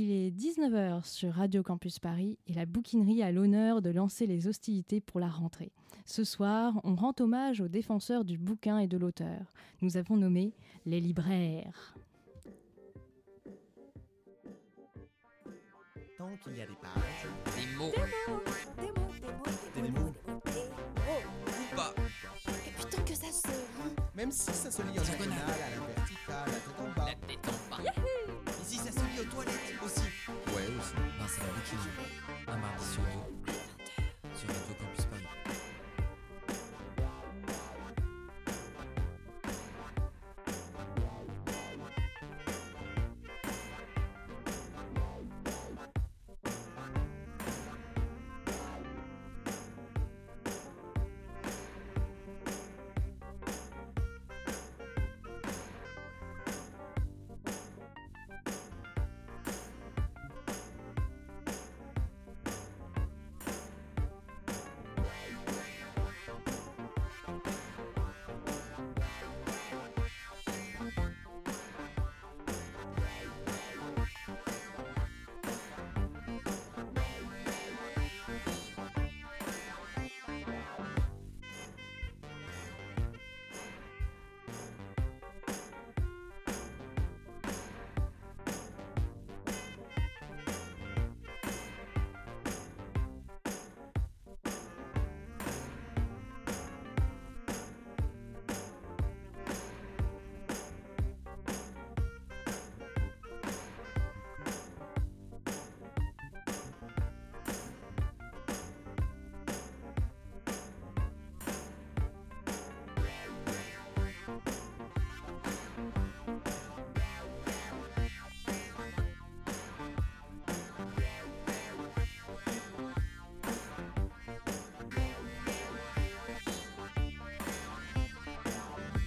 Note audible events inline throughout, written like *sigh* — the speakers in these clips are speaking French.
Il est 19h sur Radio Campus Paris et la bouquinerie a l'honneur de lancer les hostilités pour la rentrée. Ce soir, on rend hommage aux défenseurs du bouquin et de l'auteur. Nous avons nommé les libraires. Tant qu'il y a des pages, Des mots. Des mots, des mots, des des mots. des mots, des mots. Ou pas. Et putain que ça se même si ça se lit en Diagonale. à la verticale, la tête en bas. La tête en bas. Ici, ça se lit aux toilettes aussi. Ouais, aussi. Non, c'est la bouquinerie. Un mardi sur deux.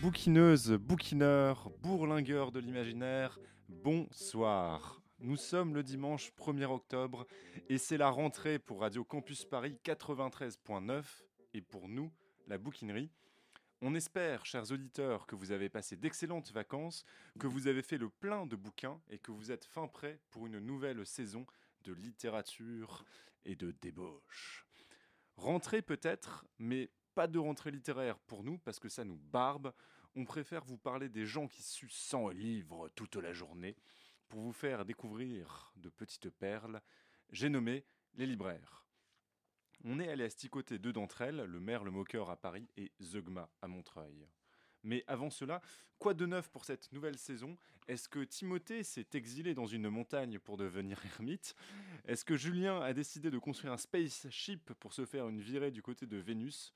Bouquineuse, bouquineur, bourlingueur de l'imaginaire, bonsoir. Nous sommes le dimanche 1er octobre et c'est la rentrée pour Radio Campus Paris 93.9 et pour nous, la bouquinerie. On espère, chers auditeurs, que vous avez passé d'excellentes vacances, que vous avez fait le plein de bouquins et que vous êtes fin prêt pour une nouvelle saison de littérature et de débauche. Rentrée peut-être, mais pas de rentrée littéraire pour nous parce que ça nous barbe. On préfère vous parler des gens qui sucent 100 livres toute la journée pour vous faire découvrir de petites perles. J'ai nommé les libraires. On est allé asticoter deux d'entre elles, le maire le moqueur à Paris et Zeugma à Montreuil. Mais avant cela, quoi de neuf pour cette nouvelle saison? Est-ce que Timothée s'est exilé dans une montagne pour devenir *laughs* ermite? Est-ce que Julien a décidé de construire un spaceship pour se faire une virée du côté de Vénus?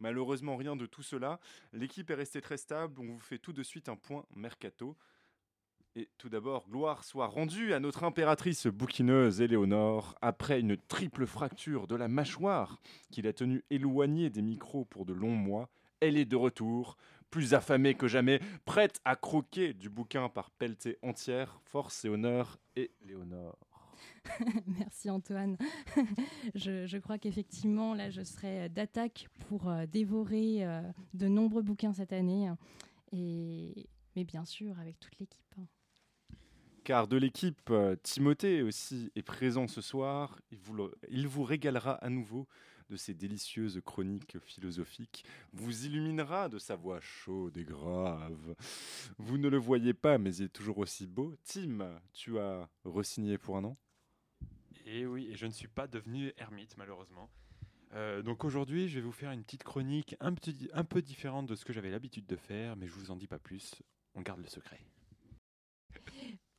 Malheureusement, rien de tout cela. L'équipe est restée très stable. On vous fait tout de suite un point mercato. Et tout d'abord, gloire soit rendue à notre impératrice bouquineuse Éléonore, après une triple fracture de la mâchoire qui l'a tenue éloignée des micros pour de longs mois. Elle est de retour, plus affamée que jamais, prête à croquer du bouquin par pelletée entière. Force et honneur, et Léonore. *laughs* Merci Antoine. *laughs* je, crois qu'effectivement, là, je serai d'attaque pour euh, dévorer euh, de nombreux bouquins cette année. Mais bien sûr, avec toute l'équipe. hein. Car de l'équipe, euh, Timothée aussi est présent ce soir. Il vous, il vous régalera à nouveau de ses délicieuses chroniques philosophiques, vous illuminera de sa voix chaude et grave. Vous ne le voyez pas, mais il est toujours aussi beau. Tim, tu as resigné pour un an? Et oui, et je ne suis pas devenu ermite malheureusement. Euh, donc aujourd'hui, je vais vous faire une petite chronique un, un peu différente de ce que j'avais l'habitude de faire, mais je vous en dis pas plus. On garde le secret.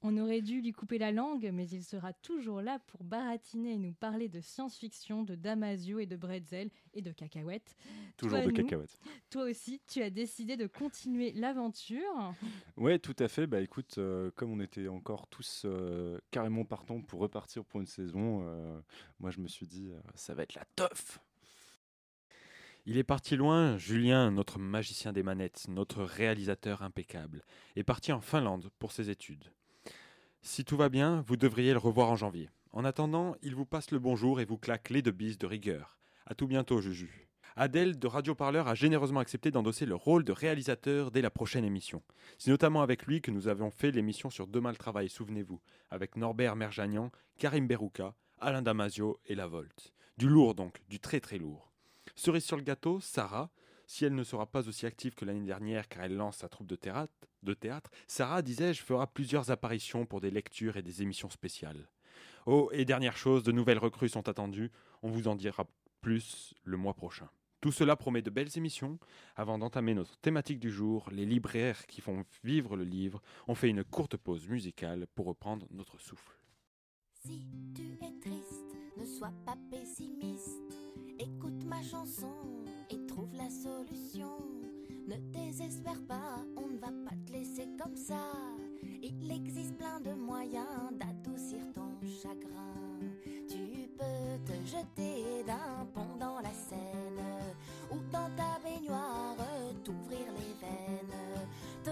On aurait dû lui couper la langue, mais il sera toujours là pour baratiner et nous parler de science-fiction, de Damasio et de Bretzel et de cacahuètes. Toujours Toi, de nous cacahuètes. Toi aussi, tu as décidé de continuer l'aventure. Ouais, tout à fait. Bah écoute, euh, comme on était encore tous euh, carrément partants pour repartir pour une saison, euh, moi je me suis dit, euh, ça va être la teuf Il est parti loin, Julien, notre magicien des manettes, notre réalisateur impeccable, est parti en Finlande pour ses études. Si tout va bien, vous devriez le revoir en janvier. En attendant, il vous passe le bonjour et vous claque les deux bises de rigueur. À tout bientôt, Juju. Adèle de Radio Parleur a généreusement accepté d'endosser le rôle de réalisateur dès la prochaine émission. C'est notamment avec lui que nous avons fait l'émission sur Demain le travail, souvenez-vous, avec Norbert Merjanian, Karim Berouka, Alain Damasio et La Volte. Du lourd donc, du très très lourd. Cerise sur le gâteau, Sarah, si elle ne sera pas aussi active que l'année dernière car elle lance sa troupe de théâtre, Sarah, disais-je, fera plusieurs apparitions pour des lectures et des émissions spéciales. Oh, et dernière chose, de nouvelles recrues sont attendues, on vous en dira plus le mois prochain. Tout cela promet de belles émissions. Avant d'entamer notre thématique du jour, les libraires qui font vivre le livre ont fait une courte pause musicale pour reprendre notre souffle. Si tu es triste, ne sois pas pessimiste. Écoute ma chanson trouve la solution. Ne désespère pas, on ne va pas te laisser comme ça. Il existe plein de moyens d'adoucir ton chagrin. Tu peux te jeter d'un pont dans la Seine ou dans ta baignoire t'ouvrir les veines, te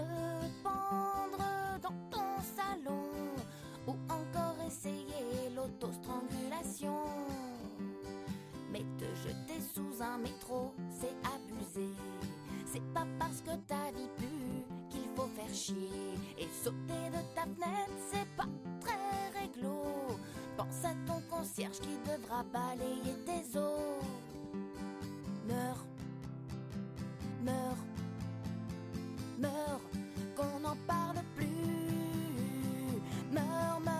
pendre dans ton salon ou encore essayer l'autostrangulation. Jeter sous un métro, c'est abusé. C'est pas parce que ta vie pue qu'il faut faire chier. Et sauter de ta fenêtre, c'est pas très réglo. Pense à ton concierge qui devra balayer tes os. Meurs, meurs, meurs, qu'on n'en parle plus. Meurs, meurs,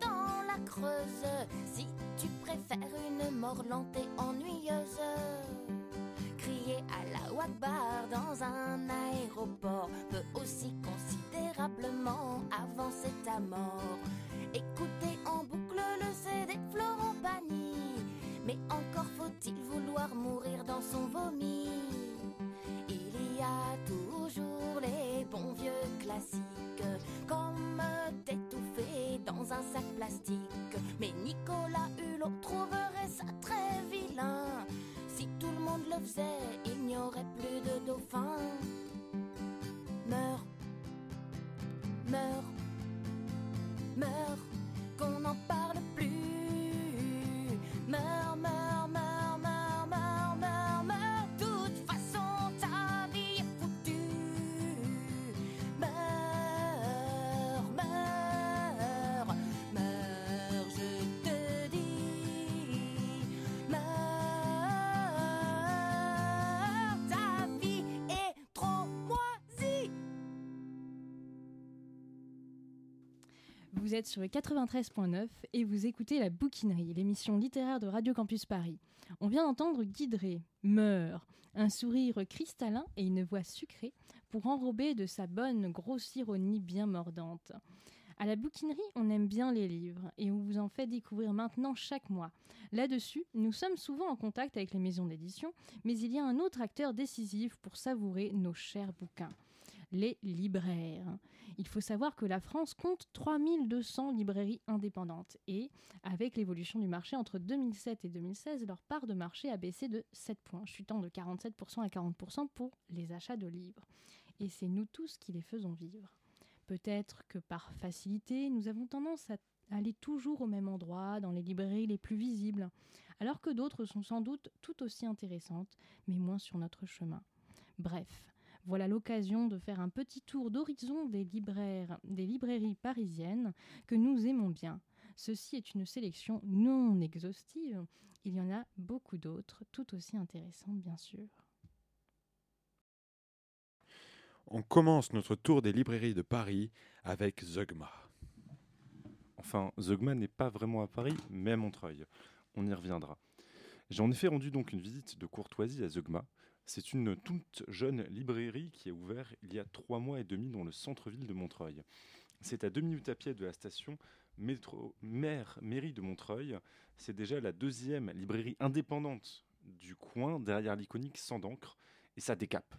dans la Creuse si tu préfères une mort lente et ennuyeuse. Crier à la Wakbar dans un aéroport peut aussi considérablement avancer ta mort. Écouter en boucle le CD de Florent Pagny. Mais encore faut-il vouloir mourir dans son vomi. Il y a toujours les bons vieux classiques, Mais Nicolas Hulot trouverait ça très vilain. Si tout le monde le faisait, Vous êtes sur le 93.9 et vous écoutez La Bouquinerie, l'émission littéraire de Radio Campus Paris. On vient d'entendre Guidré, Meurt, un sourire cristallin et une voix sucrée pour enrober de sa bonne grosse ironie bien mordante. À la bouquinerie, on aime bien les livres et on vous en fait découvrir maintenant chaque mois. Là-dessus, nous sommes souvent en contact avec les maisons d'édition, mais il y a un autre acteur décisif pour savourer nos chers bouquins les libraires. Il faut savoir que la France compte 3200 librairies indépendantes et, avec l'évolution du marché entre 2007 et 2016, leur part de marché a baissé de 7 points, chutant de 47% à 40% pour les achats de livres. Et c'est nous tous qui les faisons vivre. Peut-être que par facilité, nous avons tendance à aller toujours au même endroit, dans les librairies les plus visibles, alors que d'autres sont sans doute tout aussi intéressantes, mais moins sur notre chemin. Bref, voilà l'occasion de faire un petit tour d'horizon des libraires, des librairies parisiennes que nous aimons bien. Ceci est une sélection non exhaustive. Il y en a beaucoup d'autres, tout aussi intéressantes bien sûr. On commence notre tour des librairies de Paris avec Zeugma. Enfin, Zeugma n'est pas vraiment à Paris, mais à Montreuil. On y reviendra. J'ai en effet rendu donc une visite de courtoisie à Zeugma. C'est une toute jeune librairie qui a ouvert il y a trois mois et demi dans le centre-ville de Montreuil. C'est à deux minutes à pied de la station métro, maire, mairie de Montreuil. C'est déjà la deuxième librairie indépendante du coin derrière l'iconique Sans d'encre et ça décape.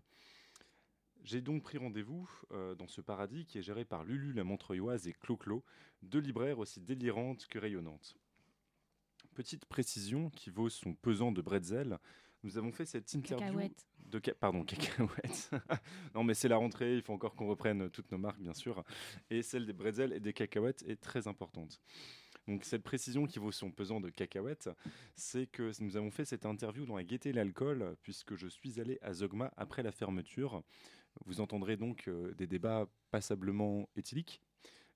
J'ai donc pris rendez-vous euh, dans ce paradis qui est géré par Lulu la Montreuilloise et Clo-Clo, deux libraires aussi délirantes que rayonnantes. Petite précision qui vaut son pesant de bretzel, nous avons fait cette interview Cacahuètes. de ca- pardon cacahuètes. *laughs* non mais c'est la rentrée, il faut encore qu'on reprenne toutes nos marques bien sûr, et celle des bretzels et des cacahuètes est très importante. Donc cette précision qui vaut son pesant de cacahuètes, c'est que nous avons fait cette interview dans la gaieté et l'alcool, puisque je suis allé à Zogma après la fermeture. Vous entendrez donc euh, des débats passablement éthyliques,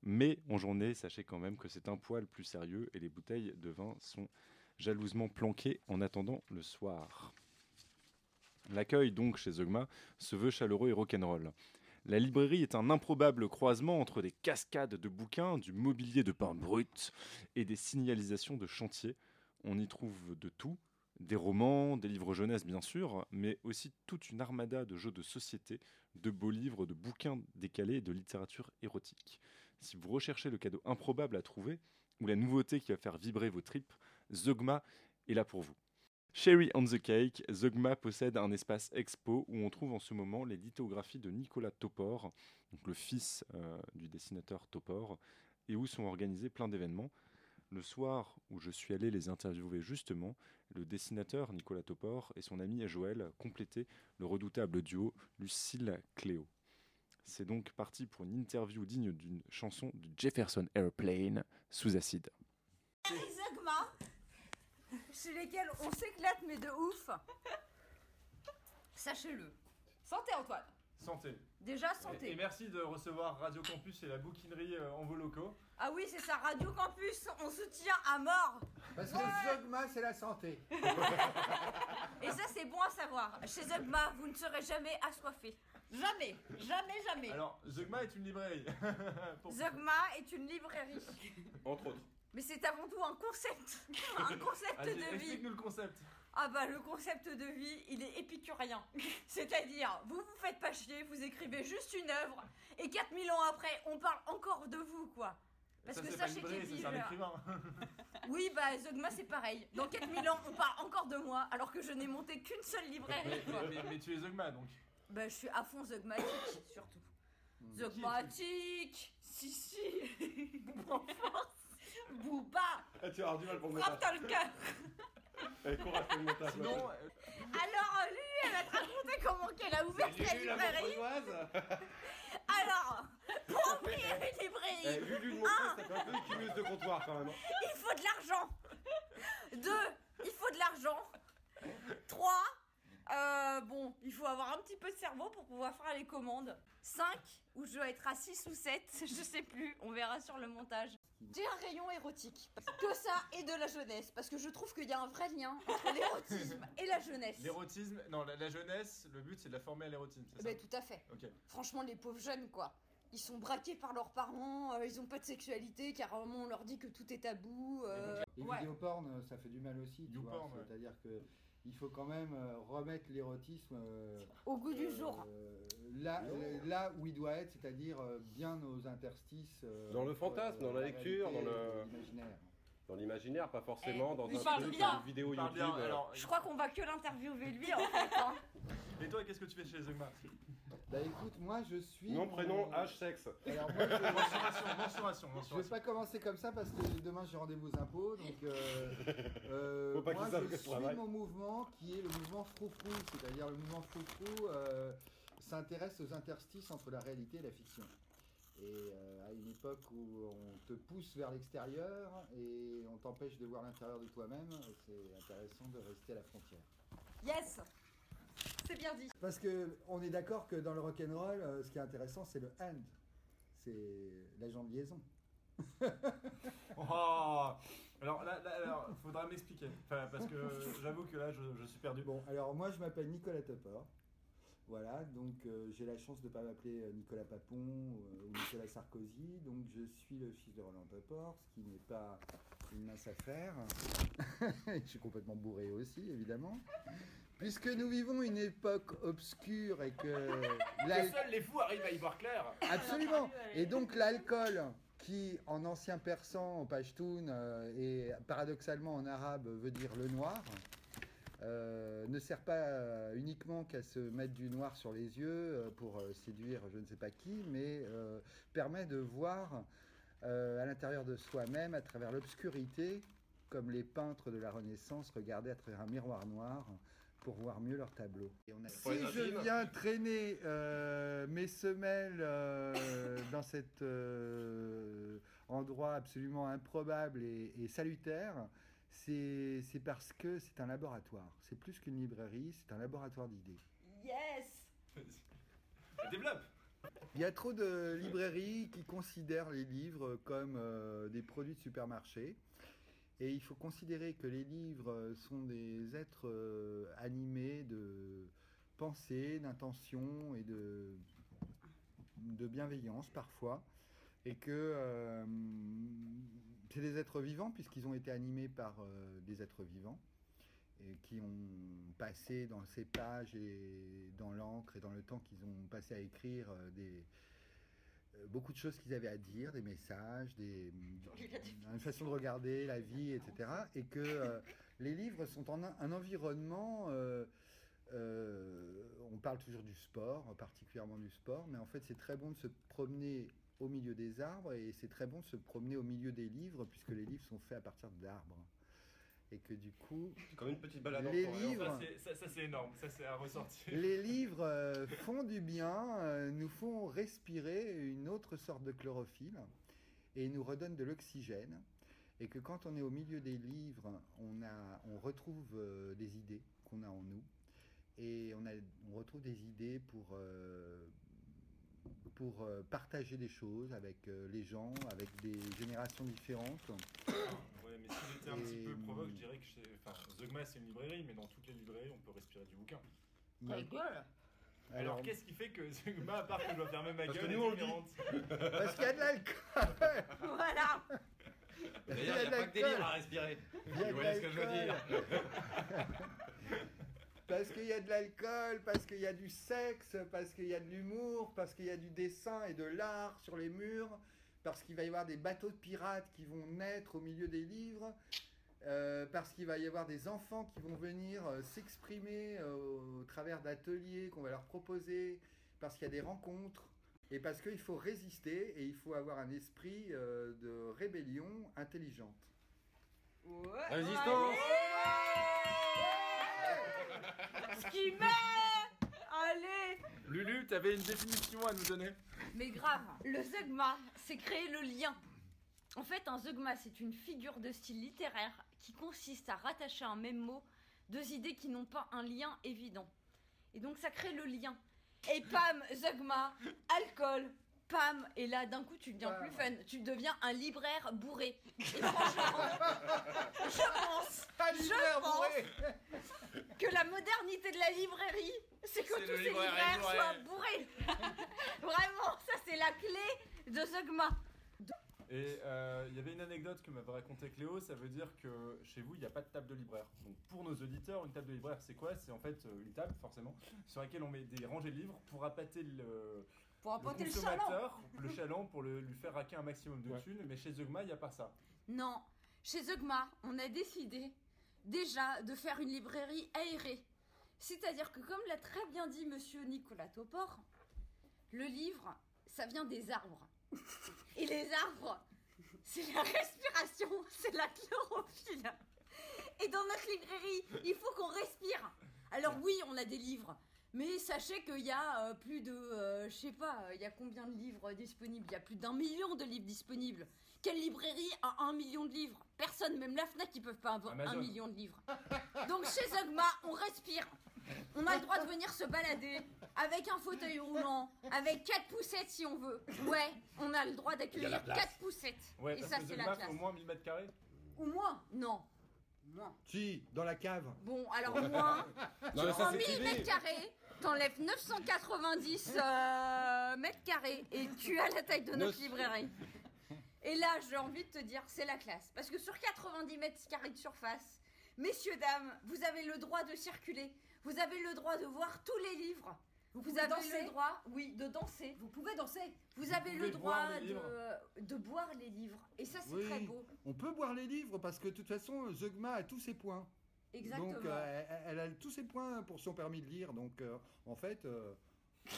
mais en journée, sachez quand même que c'est un poil plus sérieux et les bouteilles de vin sont jalousement planquées en attendant le soir. L'accueil donc chez Zogma se veut chaleureux et rock'n'roll. La librairie est un improbable croisement entre des cascades de bouquins, du mobilier de pain brut et des signalisations de chantier. On y trouve de tout, des romans, des livres jeunesse bien sûr, mais aussi toute une armada de jeux de société, de beaux livres, de bouquins décalés et de littérature érotique. Si vous recherchez le cadeau improbable à trouver, ou la nouveauté qui va faire vibrer vos tripes, Zogma est là pour vous. Cherry on the Cake, Zogma possède un espace expo où on trouve en ce moment les lithographies de Nicolas Topor, donc le fils euh, du dessinateur Topor, et où sont organisés plein d'événements. Le soir où je suis allé les interviewer justement, le dessinateur Nicolas Topor et son ami Joël complétaient le redoutable duo Lucille Cléo. C'est donc parti pour une interview digne d'une chanson de Jefferson Airplane sous acide. Chez lesquels on s'éclate mais de ouf. Sachez-le. Santé Antoine. Santé. Déjà Et, et santé. merci de recevoir Radio Campus et la bouquinerie euh, en vos locaux. Ah oui, c'est ça, Radio Campus, on soutient à mort. Parce que Zogma, c'est la santé. Et ça, c'est bon à savoir. Chez Zogma, vous ne serez jamais assoiffé. Jamais, jamais, jamais. Alors, Zogma est une librairie. *laughs* Pour- Zogma est une librairie. Entre autres. Mais c'est avant tout un concept. *laughs* Un concept Allez, de vie. explique-nous le concept. Ah bah le concept de vie, il est épicurien. *laughs* C'est-à-dire, vous vous faites pas chier, vous écrivez juste une œuvre, et 4000 ans après, on parle encore de vous, quoi. Parce ça, que sachez c'est un écrivain. *laughs* Oui, bah Zogma c'est pareil. Dans 4000 ans, on parle encore de moi, alors que je n'ai monté qu'une seule librairie, mais- mais- mais tu es Zogma donc. Bah je suis à fond Zogmatique, surtout. Zogmatique Si, si en force Booba Ah, tu vas avoir du mal pour le Frappe dans le cœur *laughs* Allez, courage pour le montage. Sinon, euh, Alors, euh, Lulu, elle va te raconter comment qu'elle a ouvert sa librairie. *laughs* Alors, pour ouvrir une librairie, Eh, Lulu de Montreuil, ça fait un peu écumeuse de comptoir quand même. hein. il faut de l'argent. Deux, il faut de l'argent. Trois, euh, bon, il faut avoir un petit peu de cerveau pour pouvoir faire les commandes. Cinq, où je dois être à 6 ou 7, je sais plus, on verra sur le montage. J'ai un rayon érotique. Que ça et de la jeunesse, parce que je trouve qu'il y a un vrai lien entre l'érotisme *laughs* et la jeunesse. l'érotisme, non, la, la jeunesse, le but c'est de la former à l'érotisme, c'est ça Ben, tout à fait. Ok. Franchement, les pauvres jeunes, quoi. Ils sont braqués par leurs parents, euh, ils ont pas de sexualité, car à un moment on leur dit que tout est tabou. euh, Les Ouais. vidéos porn, ça fait du mal aussi, tu vois. C'est-à-dire que il faut quand même euh, remettre l'érotisme euh, Au goût du euh, jour. là, là où il doit être, c'est-à-dire euh, bien aux interstices. euh, Dans le fantasme, dans la lecture, dans le-. Dans l'imaginaire, pas forcément Eh, dans il un parle truc, bien. une vidéo YouTube. bien, euh, alors, Je crois qu'on va que l'interviewer lui en *laughs* fait. hein. Et toi, qu'est-ce que tu fais chez Zogma Bah écoute, moi je suis. Nom, prénom, âge, sexe. Alors moi je. Mensuration, mensuration, Je vais mensuration. pas commencer comme ça parce que demain j'ai rendez-vous aux impôts. Donc, euh, *laughs* euh, Faut pas moi je que je suis travaille. mon mouvement qui est le mouvement froufrou. C'est-à-dire le mouvement froufrou euh, s'intéresse aux interstices entre la réalité et la fiction. Et euh, à une époque où on te pousse vers l'extérieur et on t'empêche de voir l'intérieur de toi-même, c'est intéressant de rester à la frontière. Yes C'est bien dit. Parce que on est d'accord que dans le rock'n'roll, euh, ce qui est intéressant, c'est le hand. C'est l'agent de liaison. *laughs* Oh alors là, là, alors, faudra m'expliquer. Enfin, parce que j'avoue que là, je, je suis perdu. Bon, alors moi je m'appelle Nicolas Topor. Voilà, donc euh, j'ai la chance de ne pas m'appeler euh, Nicolas Papon euh, ou Nicolas Sarkozy. Donc je suis le fils de Roland Topor, ce qui n'est pas une mince affaire. *laughs* je suis complètement bourré aussi, évidemment. Puisque nous vivons une époque obscure et que Que *laughs* l'al- seuls les fous arrivent à y voir clair. Absolument. Et donc l'alcool, qui en ancien persan, en pashtun, euh, et paradoxalement en arabe veut dire le noir, euh, ne sert pas euh, uniquement qu'à se mettre du noir sur les yeux euh, pour euh, séduire je ne sais pas qui, mais euh, permet de voir euh, à l'intérieur de soi-même, à travers l'obscurité, comme les peintres de la Renaissance regardaient à travers un miroir noir pour voir mieux leur tableau. Et on a- Pour les Si je viens traîner euh, mes semelles euh, *coughs* dans cet euh, endroit absolument improbable et, et salutaire, c'est parce que c'est un laboratoire. C'est plus qu'une librairie, c'est un laboratoire d'idées. Yes Développe. Il y a trop de librairies qui considèrent les livres comme euh, des produits de supermarché. Et il faut considérer que les livres euh, sont des êtres euh, animés de pensée, d'intention et de, de bienveillance parfois. Et que euh, c'est des êtres vivants puisqu'ils ont été animés par des êtres vivants et qui ont passé dans ces pages et dans l'encre et dans le temps qu'ils ont passé à écrire des, beaucoup de choses qu'ils avaient à dire, des messages, des, une façon de regarder la vie, etc. Et que euh, *laughs* les livres sont en un, un environnement... euh, euh, on parle toujours du sport, particulièrement du sport, mais en fait c'est très bon de se promener au milieu des arbres et c'est très bon de se promener au milieu des livres puisque les livres sont faits à partir d'arbres. Et que du coup, Comme une petite balade en les livres, Ça, c'est- ça, ça, c'est énorme. Ça, c'est à ressortir. *laughs* les livres euh, font du bien, euh, nous font respirer une autre sorte de chlorophylle et nous redonnent de l'oxygène. Et que quand on est au milieu des livres, on, a, on retrouve euh, des idées qu'on a en nous. Et on, a, on retrouve des idées pour, euh, pour partager des choses avec les gens, avec des générations différentes. J'étais un petit peu provoque, je dirais que chez... enfin, Zeugma c'est une librairie, mais dans toutes les librairies, on peut respirer du bouquin. Mais- gueule Alors, Alors, qu'est-ce qui fait que Zeugma, *laughs* à part que je dois fermer ma Parce gueule, que est nous, on le dit. différente parce qu'il y a de l'alcool *laughs* Voilà D'ailleurs, il n'y a pas que des livres à respirer. Il y a Vous de voyez ce que je veux dire l'alcool. Parce qu'il y a de l'alcool, parce qu'il y a du sexe, parce qu'il y a de l'humour, parce qu'il y a du dessin et de l'art sur les murs, parce qu'il va y avoir des bateaux de pirates qui vont naître au milieu des livres, euh, parce qu'il va y avoir des enfants qui vont venir euh, s'exprimer euh, au travers d'ateliers qu'on va leur proposer, parce qu'il y a des rencontres, et parce qu'il faut résister et il faut avoir un esprit euh, de rébellion intelligente. Ouais, Résistance. Ce qui met Allez Lulu, t'avais une définition à nous donner Mais grave, le zeugma, c'est créer le lien. En fait, un zeugma, c'est une figure de style littéraire qui consiste à rattacher à un même mot deux idées qui n'ont pas un lien évident. Et donc ça crée le lien. Et pam, zeugma, alcool, pam, et là d'un coup tu deviens Pam. plus fun. Tu deviens un libraire bourré. Et franchement, je pense, je pense que la modernité de la librairie, c'est que C'est tous le ces libraire libraires bourré. soient bourrés. *laughs* Vraiment, ça c'est la clé de Zeugma. Et euh, il y avait une anecdote que m'avait raconté Cléo, ça veut dire que chez vous, il n'y a pas de table de libraire. Donc pour nos auditeurs, une table de libraire, c'est quoi? C'est en fait euh, une table, forcément, sur laquelle on met des rangées de livres pour appâter le, Pour le apporter le chaland. consommateur, le chaland, pour le- lui faire raquer un maximum de thunes. Mais chez Zeugma, il n'y a pas ça. Non, chez Zeugma, on a décidé déjà de faire une librairie aérée. C'est-à-dire que comme l'a très bien dit monsieur Nicolas Topor, le livre, ça vient des arbres. *laughs* Et les arbres, c'est la respiration, c'est la chlorophylle. Et dans notre librairie, il faut qu'on respire. Alors oui, on a des livres. Mais sachez qu'il y a euh, plus de, euh, je sais pas, il y a combien de livres disponibles? Il y a plus d'un million de livres disponibles. Quelle librairie a un million de livres? Personne, même la FNAC, ils peuvent pas avoir un million de livres. Donc chez Zogma, on respire. On a le droit de venir se balader avec un fauteuil roulant, avec quatre poussettes si on veut. Ouais, on a le droit d'accueillir quatre poussettes. Ouais, Et parce ça, que c'est la classe. au moins 1000 mètres carrés. Ou moins Non. Moins. Si, dans la cave. Bon, alors moins. *laughs* Non, mais ça, Prends c'est 1000 idée. mètres carrés, t'enlèves 990 euh, mètres carrés et tu as la taille de notre Neuf- librairie. Et là, j'ai envie de te dire, c'est la classe. Parce que sur 90 mètres carrés de surface, messieurs, dames, vous avez le droit de circuler. Vous avez le droit de voir tous les livres. Vous, avez danser le droit, oui, de danser. Vous pouvez danser. Vous, Vous avez le droit boire de, de boire les livres. Et ça, c'est Oui. très beau. On peut boire les livres parce que de toute façon, Zeugma a tous ses points. Exactement. Donc euh, elle, elle a tous ses points pour son permis de lire. Donc euh, en fait, euh,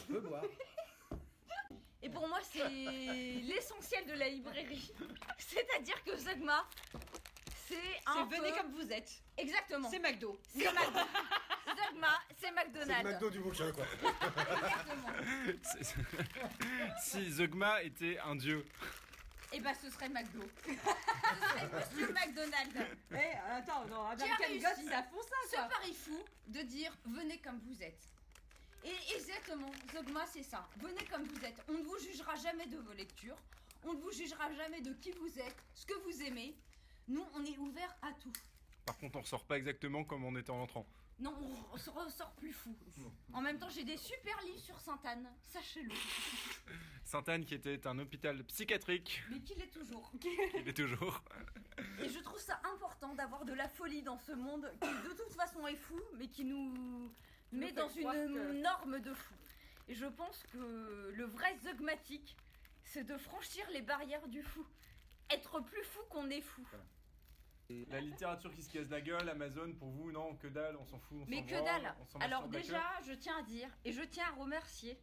on peut boire. *laughs* Et pour moi, c'est l'essentiel de la librairie. *laughs* C'est-à-dire que Zagma, c'est C'est un venez peu- comme vous êtes. Exactement. C'est McDo. C'est McDo. *laughs* Zagma, c'est C'est McDonald's. le McDo du bouquin, quoi. Exactement. si Zeugma était un dieu. Et bah, ce serait McDo. *laughs* ce serait Monsieur McDonald. Eh, attends, non, Qui a American réussi Gods, ça font ça, Ce quoi. pari fou de dire venez comme vous êtes. Et exactement, Zogma, c'est ça. Venez comme vous êtes. On ne vous jugera jamais de vos lectures. On ne vous jugera jamais de qui vous êtes, ce que vous aimez. Nous, on est ouvert à tout. Par contre, on ressort pas exactement comme on était en entrant. Non, on se ressort plus fou. En même temps, j'ai des super livres sur Sainte-Anne, sachez-le. Sainte-Anne qui était un hôpital psychiatrique, Mais qu'il est toujours. il est toujours. Et je trouve ça important d'avoir de la folie dans ce monde qui de toute façon est fou, mais qui nous met dans une que- norme de fou. Et je pense que le vrai zogmatique, c'est de franchir les barrières du fou. Être plus fou qu'on est fou. La littérature qui se casse la gueule, Amazon, pour vous, non, que dalle, on s'en fout. On Mais que dalle on s'en Alors déjà, je tiens à dire, et je tiens à remercier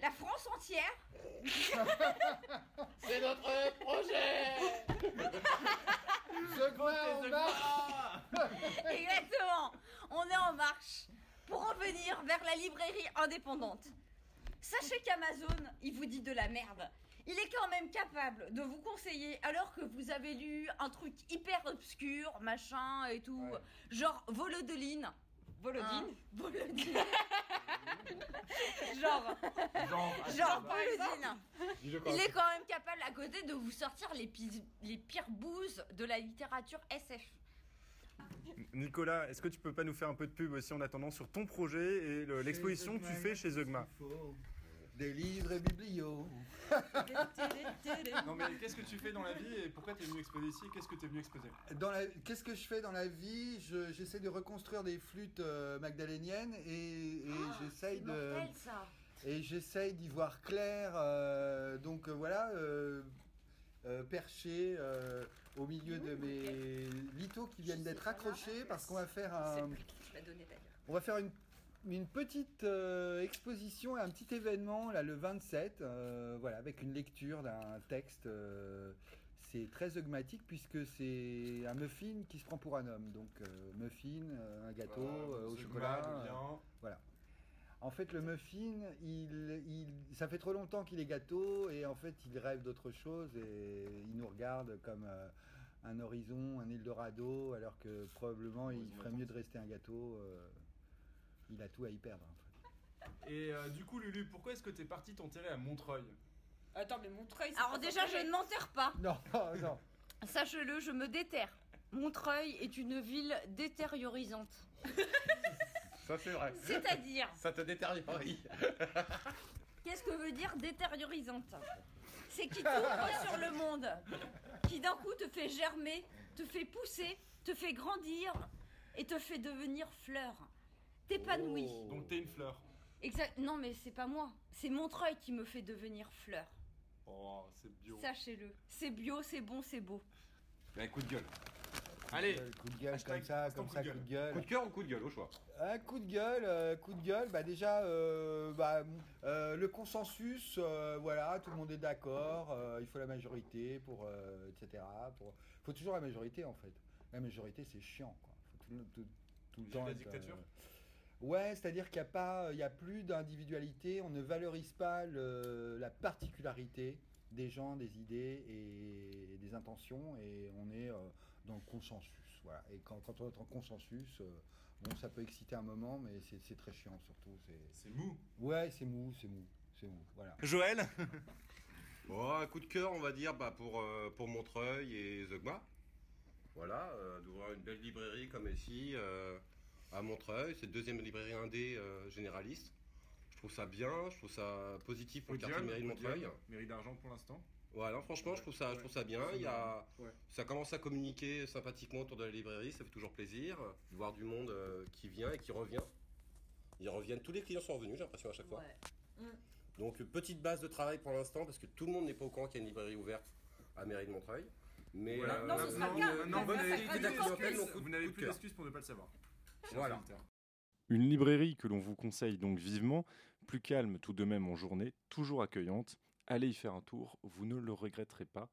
la France entière C'est notre projet *laughs* on marche *laughs* Exactement. On est en marche pour en venir vers la librairie indépendante. Sachez qu'Amazon, il vous dit de la merde. Il est quand même capable de vous conseiller alors que vous avez lu un truc hyper obscur, machin et tout, Ouais. genre Volodeline. Volodine. Hein, *laughs* Volodine. genre, Genre, genre Volodine. Il est quand même capable à côté de vous sortir les, pi- les pires bouses de la littérature SF. Nicolas, est-ce que tu peux pas nous faire un peu de pub aussi en attendant sur ton projet et le- l'exposition que tu fais chez Zeugma Des livres et biblios. *laughs* Non mais qu'est-ce que tu fais dans la vie et pourquoi t'es venu exposer ici? Qu'est-ce que t'es venu exposer? Dans la- Qu'est-ce que je fais dans la vie? Je- J'essaie de reconstruire des flûtes euh, magdaléniennes et, et j'essaye de Mortel ça. et j'essaye d'y voir clair. euh, donc euh, voilà, euh, euh, perché euh, au milieu de mes lithos qui viennent d'être accrochés parce qu'on va faire un, on va faire une, une petite euh, exposition, un petit événement là le 27, euh, voilà, avec une lecture d'un texte. euh, c'est très dogmatique puisque c'est un muffin qui se prend pour un homme. Donc muffin, un gâteau au chocolat. devient- en fait, le muffin, il, il- ça fait trop longtemps qu'il est gâteau et en fait, il rêve d'autre chose et il nous regarde comme euh, un horizon, un Eldorado, alors que probablement il ferait mieux de rester un gâteau. euh, il a tout à y perdre. en fait. Et euh, du coup, Lulu, pourquoi est-ce que t'es parti t'enterrer à Montreuil? Attends, mais Montreuil, c'est Alors pas déjà, je Montreuil. ne m'enterre pas. Non, non. Sachez-le, je me déterre. Montreuil est une ville détériorisante. Ça, c'est vrai. C'est-à-dire, Ça te détériore. qu'est-ce que veut dire détériorisante? C'est qui t'ouvre sur le monde, qui d'un coup te fait germer, te fait pousser, te fait grandir et te fait devenir fleur. T'épanouis. Oh. Donc t'es une fleur. Exact. Non, mais c'est pas moi. C'est Montreuil qui me fait devenir fleur. Oh, c'est bio. Sachez-le. C'est bio, c'est bon, c'est beau. Un coup de gueule. Allez, Euh, coup de gueule comme ça, comme coup ça, de coup de Coup gueule. de cœur ou coup de gueule, au choix. Un coup de gueule, euh, coup de gueule, bah déjà euh, bah, euh, le consensus, euh, voilà, tout le monde est d'accord, euh, il faut la majorité pour, euh, etc. Pour, faut toujours la majorité en fait. La majorité c'est chiant, quoi. Faut tout, le- tout- tout le Vive temps. la dictature euh, Ouais, c'est-à-dire qu'il n'y a pas, il y a plus d'individualité, on ne valorise pas le- la particularité des gens, des idées et des intentions, et on est euh, dans le consensus. Voilà. Et quand, quand on est en consensus, euh, bon, ça peut exciter un moment, mais c'est c'est très chiant surtout. c'est- mou. Ouais, c'est mou, c'est mou, c'est mou. Voilà. Joël? Bon, *laughs* un coup de cœur, on va dire, bah, pour, euh, pour Montreuil et Zeugma. Voilà, euh, d'ouvrir une belle librairie comme ici euh, à Montreuil. C'est la deuxième librairie indé euh, généraliste. Je trouve ça bien, je trouve ça positif pour le quartier de mairie de Montreuil. Mairie d'argent pour l'instant. Voilà, franchement, je trouve ça, je trouve ça bien. Il y a. Ouais. ça commence à communiquer sympathiquement autour de la librairie, ça fait toujours plaisir de voir du monde euh, qui vient et qui revient. Ils reviennent, tous les clients sont revenus, j'ai l'impression à chaque fois. Mm. Donc petite base de travail pour l'instant parce que tout le monde n'est pas au courant qu'il y a une librairie ouverte à Mairie de Montreuil. Mais Voilà. euh, Non, une Maintenant, bonne vous n'avez plus d'excuses pour ne pas le savoir. Voilà. Une librairie que l'on vous conseille donc vivement, plus calme tout de même en journée, toujours accueillante. Allez y faire un tour, vous ne le regretterez pas.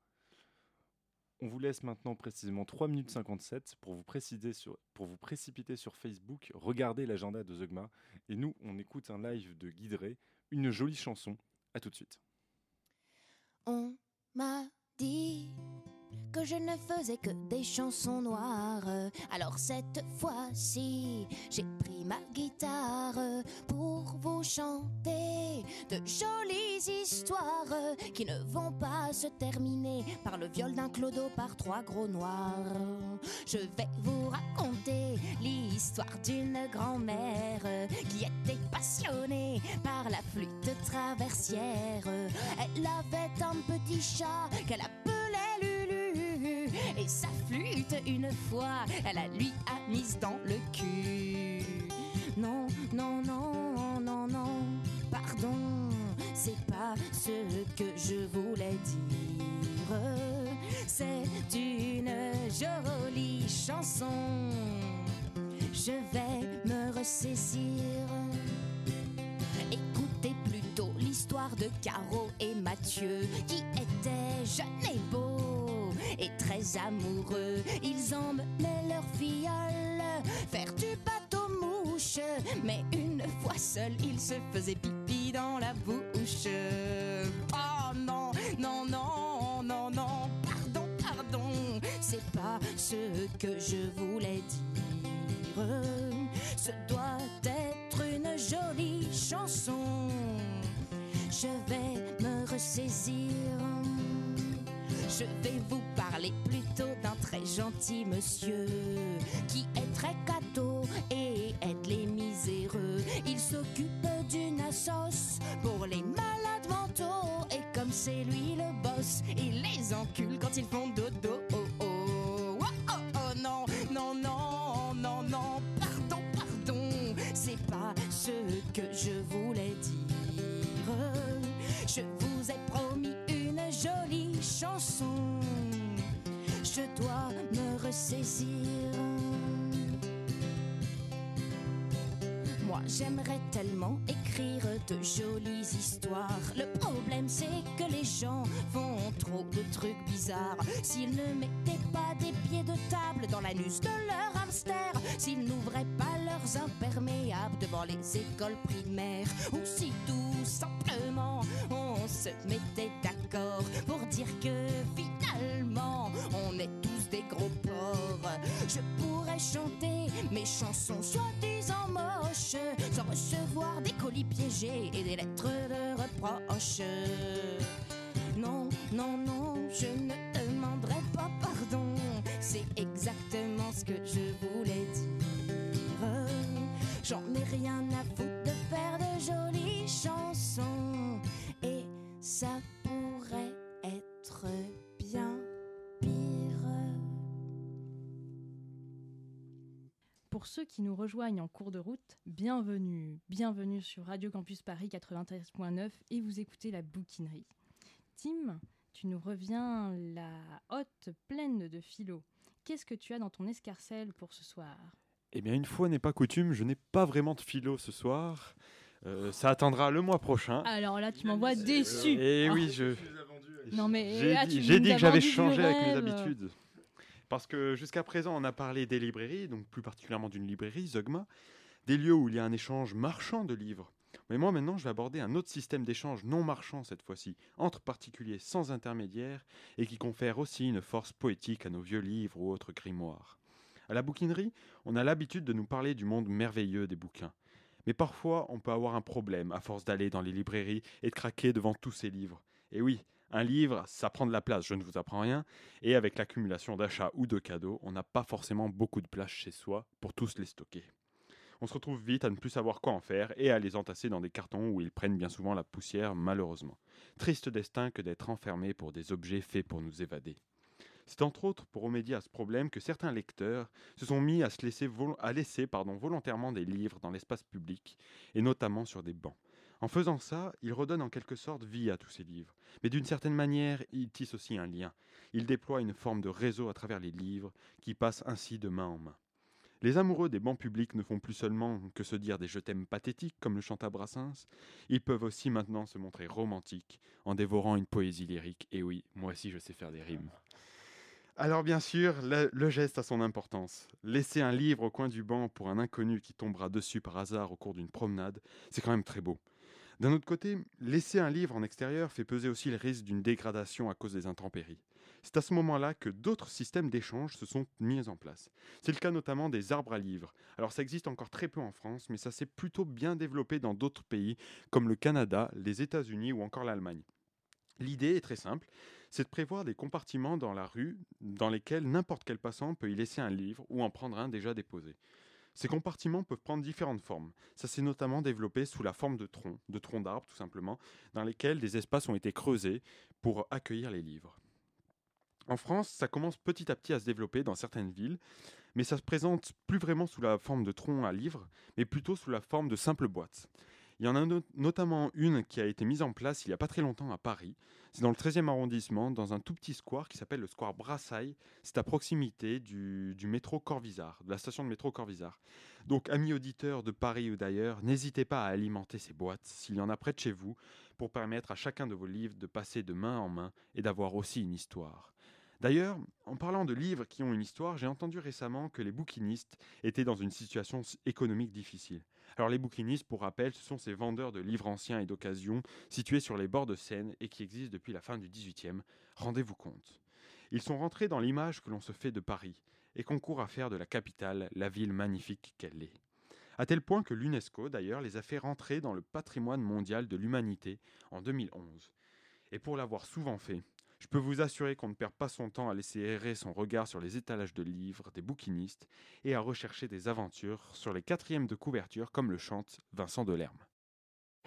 On vous laisse maintenant précisément 3 minutes 57 pour vous, préciser sur, pour vous précipiter sur Facebook, regarder l'agenda de Zeugma. Et nous, on écoute un live de Guidré, une jolie chanson. A tout de suite. On m'a dit que je ne faisais que des chansons noires. Alors cette fois-ci, j'ai pris ma guitare pour vous chanter de jolies histoires qui ne vont pas se terminer par le viol d'un clodo par trois gros noirs. Je vais vous raconter l'histoire d'une grand-mère qui était passionnée par la flûte traversière. Elle avait un petit chat qu'elle Lulu. Sa flûte, une fois, elle la lui a dans le cul. Non, non, non, non, non, pardon, c'est pas ce que je voulais dire. C'est une jolie chanson. Je vais me ressaisir. Écoutez plutôt l'histoire de Caro et Mathieu qui étaient jeunes et beaux et très amoureux. Ils emmenaient leur filleule faire du bateau mouche, mais une fois seul, ils se faisaient pipi dans la bouche. Oh non, non, non, non, non, pardon, pardon, c'est pas ce que je voulais dire. Ce doit être une jolie chanson. Je vais me ressaisir. Je vais vous plutôt d'un très gentil monsieur qui est très cateau et aide les miséreux. Il s'occupe d'une assoce pour les malades mentaux et comme c'est lui le boss, il les encule quand ils font dodo. Oh, oh. Oh, oh, oh, non, non, non, non, non, pardon, pardon, c'est pas ce que je voulais dire. Je vous ai promis une jolie chanson. Je dois me ressaisir. Moi j'aimerais tellement écrire de jolies histoires. Le problème c'est que les gens font trop de trucs bizarres. S'ils ne mettaient pas des pieds de table dans l'anus de leur hamster, s'ils n'ouvraient pas leurs imperméables devant les écoles primaires, ou si tout simplement on se mettait d'accord pour dire que on est tous des gros porcs. Je pourrais chanter mes chansons soi-disant moches sans recevoir des colis piégés et des lettres de reproche. Non, non, non, je ne demanderai pas pardon. C'est exactement ce que je voulais dire. J'en ai rien à foutre de faire de jolies chansons. Et ça Pour ceux qui nous rejoignent en cours de route, bienvenue. Bienvenue sur Radio Campus Paris 93.9 et vous écoutez la bouquinerie. Tim, tu nous reviens la hotte pleine de philo. Qu'est-ce que tu as dans ton escarcelle pour ce soir? Eh bien, une fois n'est pas coutume, je n'ai pas vraiment de philo ce soir. Euh, ça attendra le mois prochain. Alors là, tu m'envoies déçu. Et Ah. oui, je. Non mais J'ai dit, dit que j'avais changé avec mes habitudes. Parce que jusqu'à présent, on a parlé des librairies, donc plus particulièrement d'une librairie, Zogma, des lieux où il y a un échange marchand de livres. Mais moi, maintenant, je vais aborder un autre système d'échange non marchand cette fois-ci, entre particuliers sans intermédiaire, et qui confère aussi une force poétique à nos vieux livres ou autres grimoires. À la bouquinerie, on a l'habitude de nous parler du monde merveilleux des bouquins. Mais parfois, on peut avoir un problème à force d'aller dans les librairies et de craquer devant tous ces livres. Et oui, un livre, ça prend de la place, je ne vous apprends rien, et avec l'accumulation d'achats ou de cadeaux, on n'a pas forcément beaucoup de place chez soi pour tous les stocker. On se retrouve vite à ne plus savoir quoi en faire et à les entasser dans des cartons où ils prennent bien souvent la poussière, malheureusement. Triste destin que d'être enfermé pour des objets faits pour nous évader. C'est entre autres pour remédier à ce problème que certains lecteurs se sont mis à, se laisser, volontairement des livres dans l'espace public, et notamment sur des bancs. En faisant ça, ils redonnent en quelque sorte vie à tous ces livres. Mais d'une certaine manière, ils tissent aussi un lien. Ils déploient une forme de réseau à travers les livres qui passent ainsi de main en main. Les amoureux des bancs publics ne font plus seulement que se dire des je t'aime pathétiques comme le chanta Brassens, ils peuvent aussi maintenant se montrer romantiques en dévorant une poésie lyrique. Et oui, moi aussi je sais faire des rimes. Alors bien sûr, le geste a son importance. Laisser un livre au coin du banc pour un inconnu qui tombera dessus par hasard au cours d'une promenade, c'est quand même très beau. D'un autre côté, laisser un livre en extérieur fait peser aussi le risque d'une dégradation à cause des intempéries. C'est à ce moment-là que d'autres systèmes d'échange se sont mis en place. C'est le cas notamment des arbres à livres. Alors ça existe encore très peu en France, mais ça s'est plutôt bien développé dans d'autres pays comme le Canada, les États-Unis ou encore l'Allemagne. L'idée est très simple, c'est de prévoir des compartiments dans la rue dans lesquels n'importe quel passant peut y laisser un livre ou en prendre un déjà déposé. Ces compartiments peuvent prendre différentes formes. Ça s'est notamment développé sous la forme de troncs, de troncs d'arbres tout simplement, dans lesquels des espaces ont été creusés pour accueillir les livres. En France, ça commence petit à petit à se développer dans certaines villes, mais ça se présente plus vraiment sous la forme de troncs à livres, mais plutôt sous la forme de simples boîtes. Il y en a no- notamment une qui a été mise en place il n'y a pas très longtemps à Paris. C'est dans le 13e arrondissement, dans un tout petit square qui s'appelle le square Brassailles. C'est à proximité du, du métro Corvisart, de la station de métro Corvisart. Donc, amis auditeurs de Paris ou d'ailleurs, n'hésitez pas à alimenter ces boîtes s'il y en a près de chez vous pour permettre à chacun de vos livres de passer de main en main et d'avoir aussi une histoire. D'ailleurs, en parlant de livres qui ont une histoire, j'ai entendu récemment que les bouquinistes étaient dans une situation économique difficile. Alors les bouquinistes, pour rappel, ce sont ces vendeurs de livres anciens et d'occasion situés sur les bords de Seine et qui existent depuis la fin du XVIIIe. Rendez-vous compte. Ils sont rentrés dans l'image que l'on se fait de Paris et concourent à faire de la capitale la ville magnifique qu'elle est. À tel point que l'UNESCO, d'ailleurs, les a fait rentrer dans le patrimoine mondial de l'humanité en 2011. Et pour l'avoir souvent fait, je peux vous assurer qu'on ne perd pas son temps à laisser errer son regard sur les étalages de livres des bouquinistes et à rechercher des aventures sur les quatrièmes de couverture comme le chante Vincent Delerme. «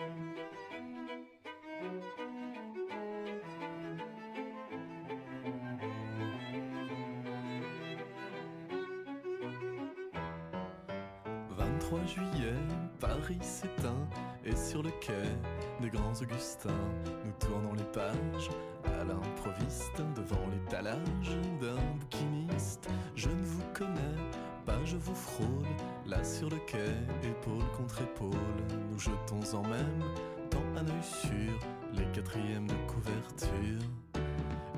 23 juillet, Paris s'éteint et sur le quai des grands Augustins, nous tournons les pages l'improviste devant l'étalage d'un bouquiniste. Je ne vous connais pas, je vous frôle là sur le quai, épaule contre épaule. Nous jetons en même temps un œil sur les quatrièmes de couverture.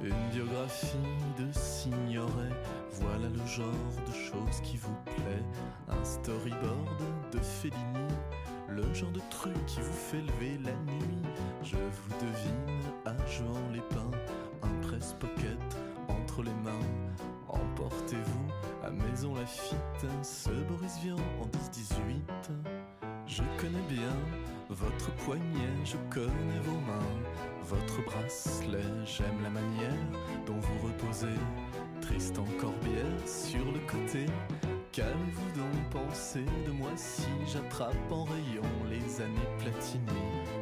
Une biographie de Signoret, voilà le genre de choses qui vous plaît. Un storyboard de Fellini, le genre de truc qui vous fait lever la nuit. Je vous devine à Jean Lépin, un presse-pocket entre les mains. Emportez-vous à Maison Lafitte, ce Boris Vian en 10-18. Je connais bien votre poignet, je connais vos mains, votre bracelet, j'aime la manière dont vous reposez. Tristan Corbière sur le côté, qu'allez-vous donc penser de moi si j'attrape en rayon les années Platini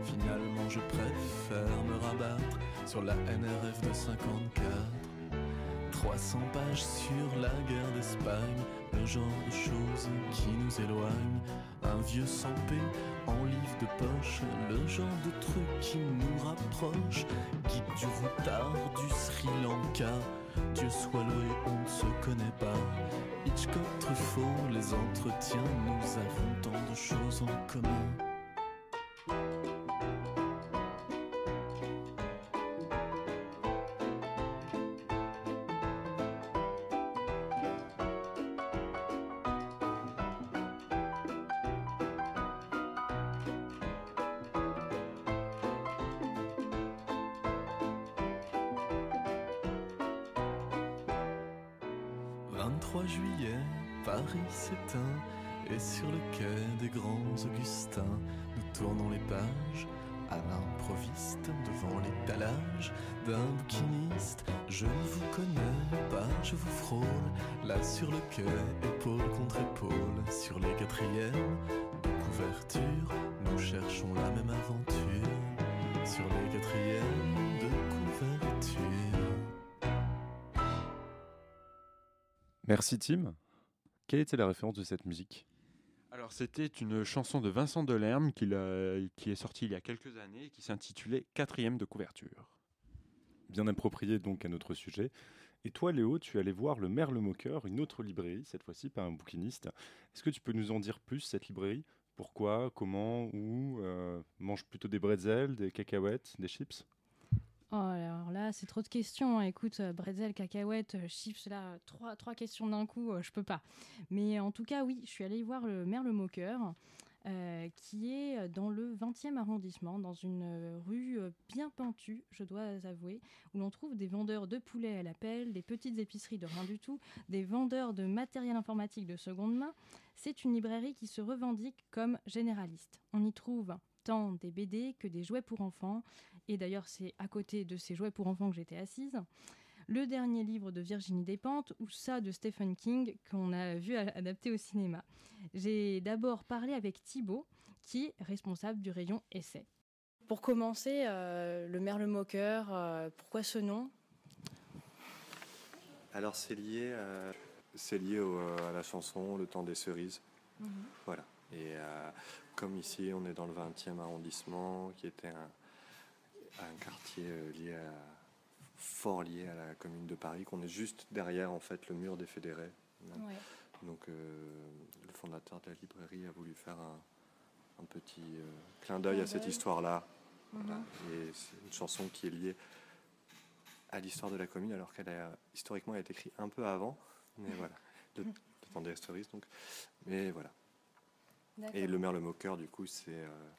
Finalement, je préfère me rabattre sur la NRF de 54. 300 pages sur la guerre d'Espagne, le genre de choses qui nous éloignent. Un vieux sans paix en livre de poche, le genre de truc qui nous rapproche. Guide du routard du Sri Lanka, Dieu soit loué, on ne se connaît pas. Hitchcock, Truffaut, les entretiens, nous avons tant de choses en commun. « 23 juillet, Paris s'éteint, et sur le quai des grands Augustins, nous tournons les pages à l'improviste devant l'étalage d'un bouquiniste. Je ne vous connais pas, je vous frôle là sur le quai, épaule contre épaule, sur les quatrièmes de couverture. Nous cherchons la même aventure sur les quatrièmes de couverture. Merci Tim. Quelle était la référence de cette musique? Alors c'était une chanson de Vincent Delerme qu'il a- qui est sortie il y a quelques années et qui s'intitulait Quatrième de couverture. Bien approprié donc à notre sujet. Et toi Léo, tu es allé voir le Merle Moqueur, une autre librairie, cette fois-ci pas un bouquiniste. Est-ce que tu peux nous en dire plus, cette librairie? Pourquoi? Comment? Où? Euh, Mange plutôt des bretzels, des cacahuètes, des chips? Oh, alors là, c'est trop de questions. Écoute, euh, bretzel, cacahuètes, euh, chips, là, trois, trois questions d'un coup, euh, je peux pas. Mais en tout cas, oui, je suis allée voir le Merle Moqueur, euh, qui est dans le 20e arrondissement, dans une rue bien pentue, je dois avouer, où l'on trouve des vendeurs de poulets à la pelle, des petites épiceries de rien du tout, des vendeurs de matériel informatique de seconde main. C'est une librairie qui se revendique comme généraliste. On y trouve tant des BD que des jouets pour enfants. Et d'ailleurs, c'est à côté de ces jouets pour enfants que j'étais assise. Le dernier livre de Virginie Despentes ou ça de Stephen King qu'on a vu adapté au cinéma. J'ai d'abord parlé avec Thibaut, qui est responsable du rayon essai. Pour commencer, euh, le merle moqueur, euh, pourquoi ce nom? Alors c'est lié, à, c'est lié au- à la chanson Le temps des cerises. Voilà. Et euh, comme ici on est dans le 20e arrondissement, qui était un, un quartier euh, lié à, fort lié à la commune de Paris, qu'on est juste derrière en fait le mur des fédérés. Ouais. Donc euh, le fondateur de la librairie a voulu faire un, un petit euh, clin d'œil à cette histoire-là. Mhm. Voilà. Et c'est une chanson qui est liée à l'histoire de la commune, alors qu'elle a historiquement été écrite un peu avant. Mais voilà, le, le temps des cerises, donc. Mais voilà. Et le merle moqueur, du coup, c'est euh,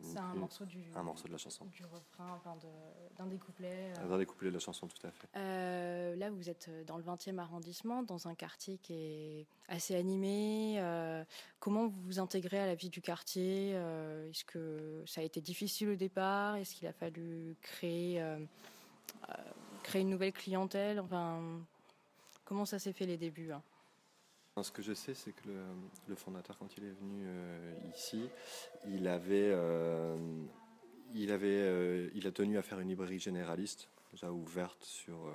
c'est un morceau du, un morceau de la chanson. du refrain, enfin de- d'un des couplets. euh. Un des couplets de la chanson, tout à fait. Euh, là, vous êtes dans le 20e arrondissement, dans un quartier qui est assez animé. euh, comment vous vous intégrez à la vie du quartier euh, Est-ce que ça a été difficile au départ? Est-ce qu'il a fallu créer, euh, euh, créer une nouvelle clientèle? Enfin, comment ça s'est fait les débuts hein? Ce que je sais, c'est que le, fondateur, quand il est venu euh, ici, il avait, euh, il avait, euh, il a tenu à faire une librairie généraliste, déjà ouverte sur,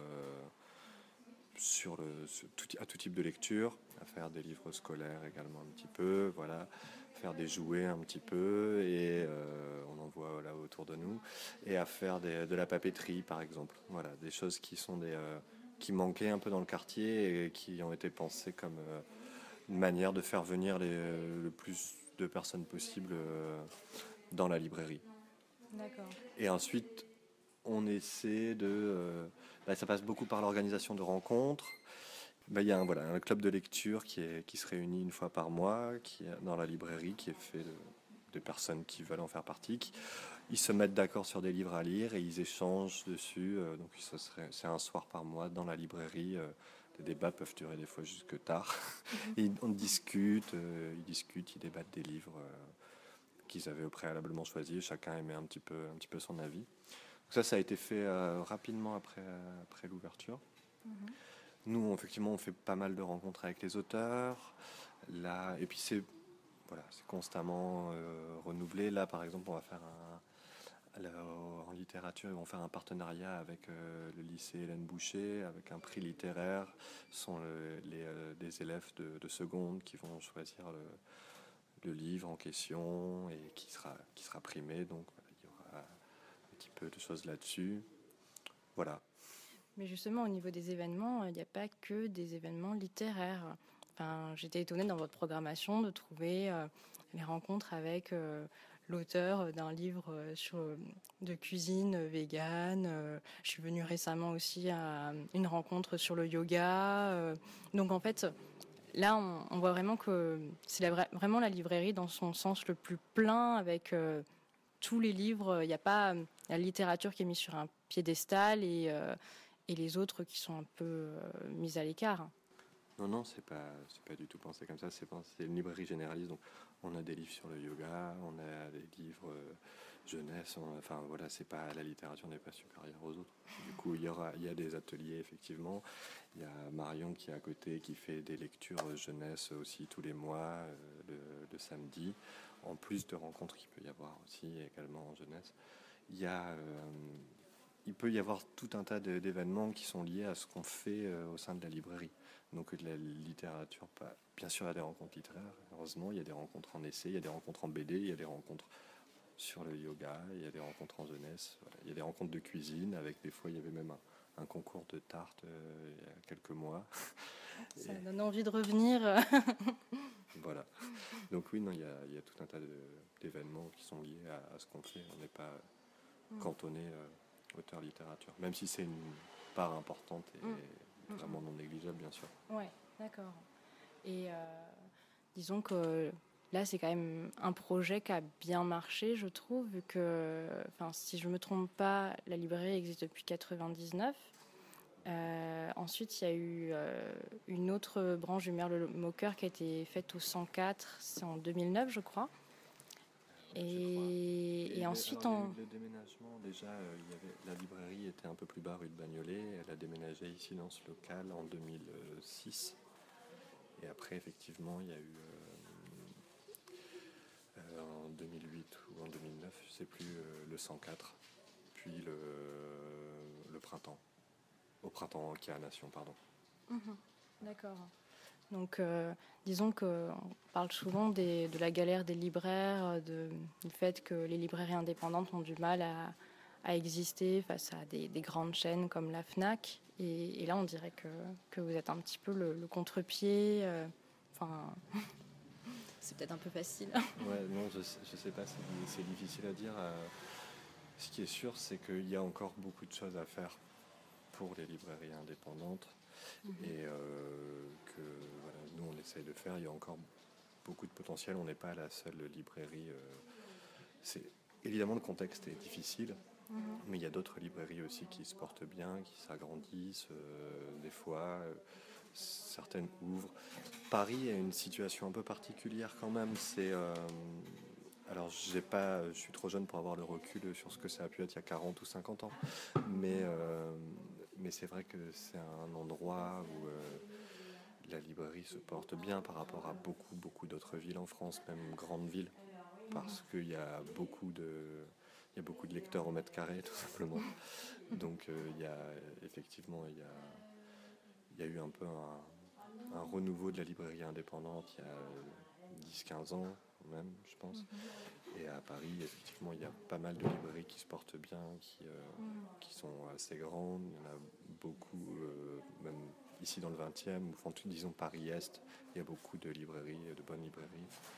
sur le, à tout type de lecture, à faire des livres scolaires également un petit peu, voilà, faire des jouets un petit peu, et on en voit là autour de nous, et à faire de la papeterie par exemple, voilà, des choses qui sont des qui manquaient un peu dans le quartier et qui ont été pensées comme euh, une manière de faire venir les, euh, le plus de personnes possible euh, dans la librairie. Et ensuite, on essaie de. bah, ça passe beaucoup par l'organisation de rencontres. Bah, Il y a un, voilà, un club de lecture qui, est, qui se réunit une fois par mois qui est dans la librairie, qui est fait de, de personnes qui veulent en faire partie. qui- ils se mettent d'accord sur des livres à lire et ils échangent dessus. euh, donc c'est un soir par mois dans la librairie. euh, les débats peuvent durer des fois jusque tard. *laughs* Et on discute, euh, ils discutent, ils débattent des livres euh, qu'ils avaient préalablement choisis. Chacun émet un petit peu, un petit peu son avis. Donc ça, ça a été fait euh, rapidement après, euh, après l'ouverture. Nous, on- effectivement, on fait pas mal de rencontres avec les auteurs. Là, et puis c'est voilà, c'est constamment euh, renouvelé. Là, par exemple, on va faire en littérature, ils vont faire un partenariat avec euh, le lycée Hélène Boucher, avec un prix littéraire. Ce sont le- les, euh, des élèves de, de seconde qui vont choisir le, livre en question et qui sera, qui sera primé. Donc, il y aura un petit peu de choses là-dessus. Voilà. Mais justement, au niveau des événements, il n'y a pas que des événements littéraires. Enfin, J'étais étonnée dans votre programmation de trouver euh, les rencontres avec euh, l'auteur d'un livre euh, de cuisine végane. Je suis venue récemment aussi à une rencontre sur le yoga. donc en fait, là, on, voit vraiment que c'est vraiment la librairie dans son sens le plus plein avec tous les livres. Il n'y a pas la littérature qui est mise sur un piédestal et, les autres qui sont un peu mises à l'écart. Non, non, c'est pas, c'est pas du tout pensé comme ça. C'est une librairie généraliste. Donc, on a des livres sur le yoga, on a des livres euh, jeunesse. Enfin voilà, c'est pas la littérature n'est pas supérieure aux autres. Du coup, il y aura, il y a des ateliers effectivement. Il y a Marion qui est à côté, qui fait des lectures jeunesse aussi tous les mois, euh, le, samedi. En plus de rencontres qu'il peut y avoir aussi également en jeunesse, il y a, euh, peut y avoir tout un tas d'événements qui sont liés à ce qu'on fait euh, au sein de la librairie. Donc de la littérature, bien sûr, il y a des rencontres littéraires. Heureusement, il y a des rencontres en essai, il y a des rencontres en BD, il y a des rencontres sur le yoga, il y a des rencontres en jeunesse, voilà. il y a des rencontres de cuisine. Avec des fois, il y avait même un, un concours de tarte euh, il y a quelques mois. Ça Et- donne envie de revenir. *laughs* voilà. Donc oui, non, il y a, il y a tout un tas d'événements qui sont liés à, à ce qu'on fait. On n'est pas Mm. cantonné euh, auteur littérature, même si c'est une part importante et Mm. Vraiment non négligeable, bien sûr. Ouais, d'accord. Et euh, disons que là, c'est quand même un projet qui a bien marché, je trouve, vu que, enfin, si je me trompe pas, la librairie existe depuis 99. Euh, ensuite, il y a eu euh, une autre branche du Merle Moqueur qui a été faite au 104, c'est en 2009, je crois. Et, ensuite, alors, on... le, le déménagement, déjà, euh, il y avait, la librairie était un peu plus bas rue de Bagnolet. Elle a déménagé ici dans ce local en 2006. Et après, effectivement, il y a eu euh, euh, en 2008 ou en 2009, je sais plus, le 104, puis le, le printemps. Au printemps Nation, pardon. Mhm, D'accord. Donc, euh, disons qu'on parle souvent des- de la galère des libraires, euh, de- du fait que les librairies indépendantes ont du mal à, exister face à des, des grandes chaînes comme la FNAC. Et, là, on dirait que, vous êtes un petit peu le, contre-pied. euh, Enfin, *laughs* c'est peut-être un peu facile. Ouais, non, je je sais pas, c'est difficile à dire. ce qui est sûr, c'est qu'il y a encore beaucoup de choses à faire pour les librairies indépendantes Mhm. et euh, que voilà, nous, on essaye de faire. Il y a encore beaucoup de potentiel. On n'est pas la seule librairie. euh, c'est évidemment le contexte est difficile. Mhm. Mais il y a d'autres librairies aussi qui se portent bien, qui s'agrandissent euh, des fois. certaines ouvrent. Paris a une situation un peu particulière quand même. C'est alors j'ai pas, je suis trop jeune pour avoir le recul sur ce que ça a pu être il y a 40 ou 50 ans, mais euh, mais c'est vrai que c'est un endroit où euh, la librairie se porte bien par rapport à beaucoup beaucoup d'autres villes en France, même grandes villes, parce qu'il y a beaucoup de il y a beaucoup de lecteurs au mètre carré, *laughs* tout simplement. Donc euh, il y a effectivement il y a, il y a eu un peu un, un renouveau de la librairie indépendante il y a 10-15 ans même, je pense. Et à Paris, effectivement, il y a pas mal de librairies qui se portent bien, qui, euh, qui sont assez grandes. Il y en a beaucoup, euh, même ici dans le 20e, ou enfin, tout- disons Paris-Est, il y a beaucoup de librairies, de bonnes librairies.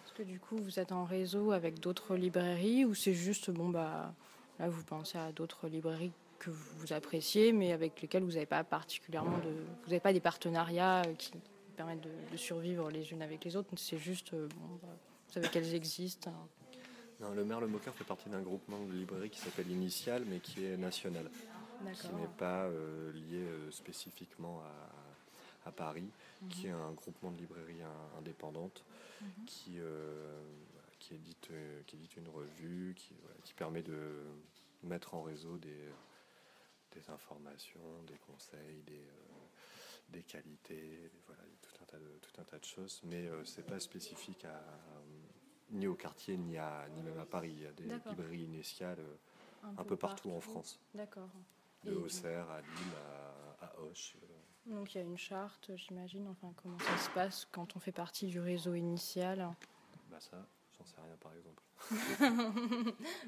Est-ce que du coup, vous êtes en réseau avec d'autres librairies ou c'est juste, bon, bah, là, vous pensez à d'autres librairies que vous appréciez, mais avec lesquelles vous n'avez pas particulièrement de. Vous n'avez pas des partenariats euh, qui permettent de, de survivre les unes avec les autres, c'est juste, bon, bah, vous savez qu'elles existent. hein. Non, le Merle Moqueur fait partie d'un groupement de librairies qui s'appelle Initial, mais qui est national, qui n'est pas euh, lié euh, spécifiquement à, à Paris, qui est Mhm. un groupement de librairies in- indépendantes Mhm. qui, euh, qui, édite, qui édite une revue, qui, voilà, qui permet de mettre en réseau des, des informations, des conseils, des, des qualités, voilà, tout un tas de, tout un tas de choses. Mais c'est pas spécifique à, ni au quartier, ni, à, ni même à Paris. Il y a des librairies initiales euh, Un un, peu peu partout, en. France. D'accord. De Auxerre à Lille, à, à Auch. euh, Donc il y a une charte, j'imagine. Enfin, comment ça se passe quand on fait partie du réseau initial? Bah ça, j'en sais rien par exemple.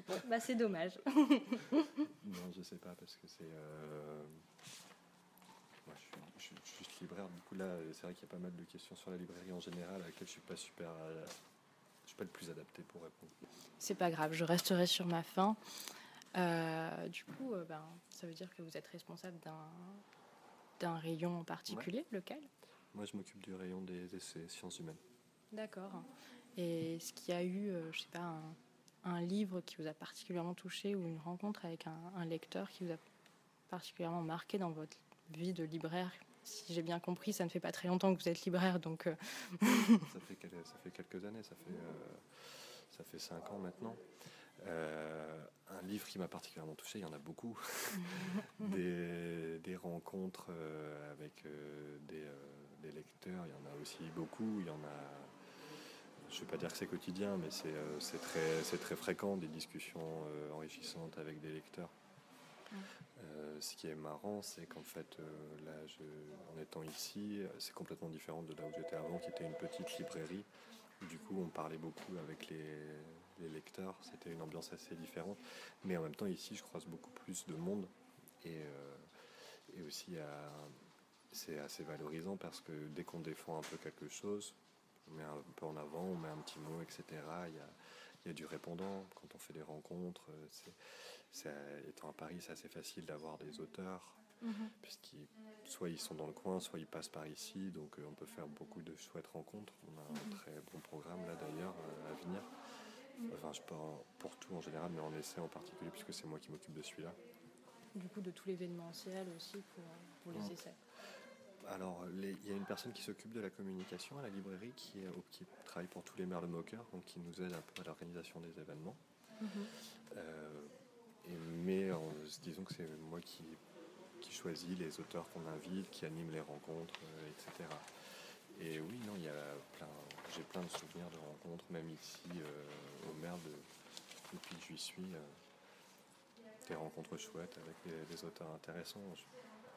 Bon, *laughs* bah c'est dommage. Non, je sais pas parce que c'est. euh, Moi, je suis, je suis libraire. Du coup, là, c'est vrai qu'il y a pas mal de questions sur la librairie en général à laquelle je suis pas super. Suis pas le plus adapté pour répondre. C'est pas grave, je resterai sur ma faim. Euh, du coup, euh, ben, ça veut dire que vous êtes responsable d'un d'un rayon en particulier, lequel? Moi, je m'occupe du rayon des essais sciences humaines. D'accord. Et est-ce qu'il y a eu, euh, je sais pas, un, un livre qui vous a particulièrement touché ou une rencontre avec un, un lecteur qui vous a particulièrement marqué dans votre vie de libraire? Si j'ai bien compris, ça ne fait pas très longtemps que vous êtes libraire, donc. euh, *laughs* ça, fait quel- ça fait quelques années, ça fait, euh, ça fait cinq ans maintenant. Euh, un livre qui m'a particulièrement touché, il y en a beaucoup. *laughs* des, des rencontres avec des, des lecteurs, il y en a aussi beaucoup. Il y en a, je ne vais pas dire que c'est quotidien, mais c'est très, fréquent, des discussions enrichissantes avec des lecteurs. Euh, ce qui est marrant, c'est qu'en fait, euh, là, en étant ici, euh, c'est complètement différent de là où j'étais avant, qui était une petite librairie. Du coup, on parlait beaucoup avec les, lecteurs. C'était une ambiance assez différente. Mais en même temps, ici, je croise beaucoup plus de monde. Et, aussi, c'est assez valorisant parce que dès qu'on défend un peu quelque chose, on met un peu en avant, on met un petit mot, etc. Il y a, du répondant quand on fait des rencontres. Étant à Paris, c'est assez facile d'avoir des auteurs, Mhm. puisqu'ils soit ils sont dans le coin, soit ils passent par ici. Donc euh, on peut faire beaucoup de chouettes rencontres. On a un Mhm. très bon programme là d'ailleurs euh, à venir. Enfin, je pars pour tout en général, mais en essai en particulier, puisque c'est moi qui m'occupe de celui-là. Du coup, de tout l'événementiel aussi pour, pour les essais. Alors, il y a une personne qui s'occupe de la communication à la librairie, qui, est- qui travaille pour tous les maires de Moqueur, donc qui nous aide un peu à l'organisation des événements. Mhm. Euh, et, mais en- disons que c'est moi qui, qui choisis les auteurs qu'on invite, qui anime les rencontres, euh, etc. Et oui, non, il y a plein, j'ai plein de souvenirs de rencontres, même ici euh, au maire de, depuis que j'y suis. euh, des rencontres chouettes avec des, des auteurs intéressants. Je,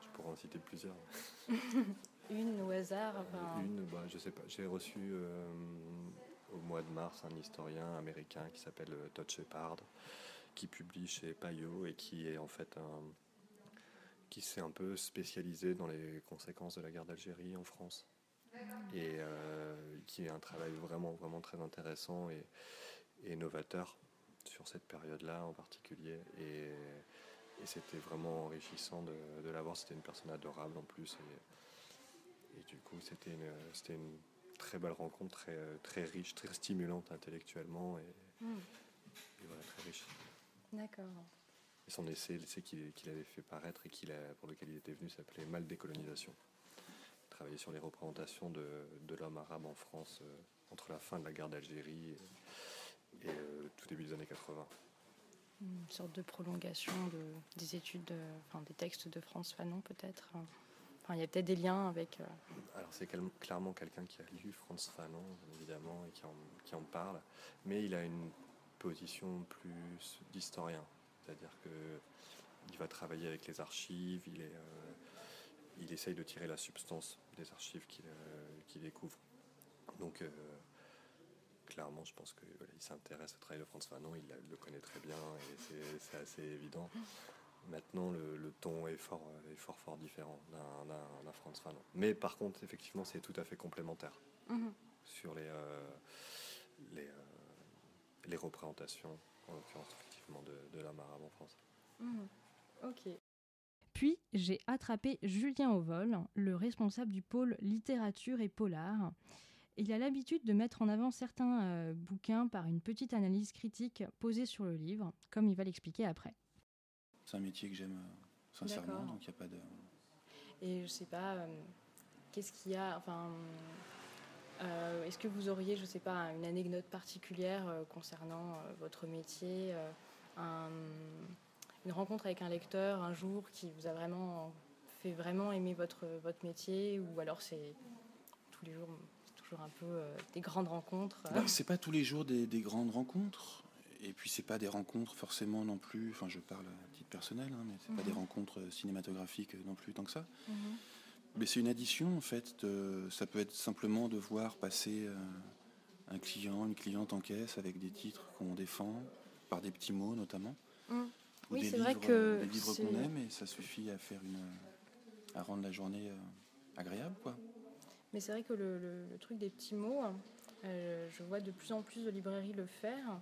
je pourrais en citer plusieurs. *laughs* Une au hasard. Une, bah, je sais pas, j'ai reçu euh, au mois de mars un historien américain qui s'appelle euh, Todd Shepard, qui publie chez Payot et qui est en fait un qui s'est un peu spécialisé dans les conséquences de la guerre d'Algérie en France et euh, qui est un travail vraiment vraiment très intéressant et, et novateur sur cette période-là en particulier et, et c'était vraiment enrichissant de, de l'avoir. C'était une personne adorable en plus et, et du coup c'était une, c'était une très belle rencontre, très, très riche, très stimulante intellectuellement et, Mm. et voilà, très riche. D'accord. Et son essai, l'essai qu'il avait fait paraître et qu'il pour lequel il était venu s'appelait Mal décolonisation. Il travaillait sur les représentations de, de l'homme arabe en France euh, entre la fin de la guerre d'Algérie et, et, euh, tout début des années 80. Une sorte de prolongation de, des études, de- enfin des textes de France Fanon peut-être. Enfin, il y a peut-être des liens avec. euh, Alors c'est clairement quelqu'un qui a lu Franz Fanon, évidemment, et qui en, qui en parle, mais il a une position plus d'historien, c'est-à-dire que il va travailler avec les archives, il, est, euh, il essaye de tirer la substance des archives qu'il euh, qu'il découvre. Donc euh, clairement, je pense qu'il s'intéresse au travail de Franz Fanon, il le connaît très bien et c'est- assez évident. Maintenant, le, le ton est fort, est fort, fort différent d'un- Franz Fanon. Mais par contre, effectivement, c'est tout à fait complémentaire Mhm. sur les, euh, les, euh, les représentations, en l'occurrence, effectivement, de, de l'homme arabe en France. Mhm. Ok. Puis j'ai attrapé Julien au vol, le responsable du pôle littérature et polar. Il a l'habitude de mettre en avant certains euh, bouquins par une petite analyse critique posée sur le livre, comme il va l'expliquer après. C'est un métier que j'aime euh, sincèrement, donc il n'y a pas de. Et je sais pas, euh, qu'est-ce qu'il y a, enfin, euh, est-ce que vous auriez, je sais pas, une anecdote particulière euh, concernant euh, votre métier, un- une rencontre avec un lecteur un jour qui vous a vraiment fait vraiment aimer votre, votre métier, ou alors c'est tous les jours, c'est toujours un peu des grandes rencontres. Bah, c'est pas tous les jours des, des grandes rencontres, et puis c'est pas des rencontres forcément non plus. Enfin, je parle à titre personnel, hein, mais c'est pas Mhm. des rencontres cinématographiques non plus tant que ça. Mhm. Mais c'est une addition en fait. de- ça peut être simplement de voir passer euh, un client, une cliente en caisse avec des titres qu'on défend, par des petits mots notamment. Mm. Ou Oui, des c'est vrai livres, que euh, des livres qu'on aime et ça suffit à faire une, à rendre la journée euh, agréable quoi. Mais c'est vrai que le, le- le truc des petits mots, euh, je vois de plus en plus de librairies le faire.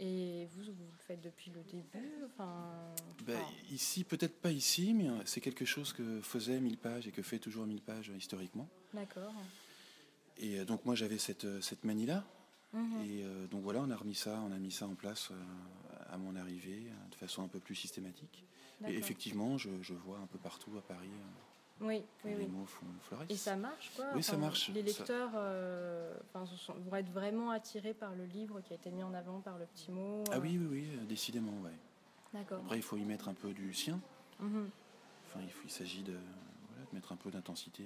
Et vous, vous le faites depuis le début enfin, Ben, enfin, ici, peut-être pas ici, mais euh, c'est quelque chose que faisait Mille pages et que fait toujours Mille pages euh, historiquement. D'accord. Et euh, donc moi j'avais cette, cette manie-là. Mhm. Et euh, donc voilà, on a remis ça, on a mis ça en place euh, à mon arrivée de façon un peu plus systématique. Et effectivement, je, je vois un peu partout à Paris euh, Oui, oui, les oui. mots font fleurissent. Et ça marche, quoi Oui, ça marche. Les Ça- lecteurs euh, enfin, vont être vraiment attirés par le livre qui a été mis en avant par le petit mot. Ah euh. oui, oui, oui, euh, décidément, ouais. D'accord. Après, il faut y mettre un peu du sien. Mhm. Enfin, il, il s'agit de, voilà, de mettre un peu d'intensité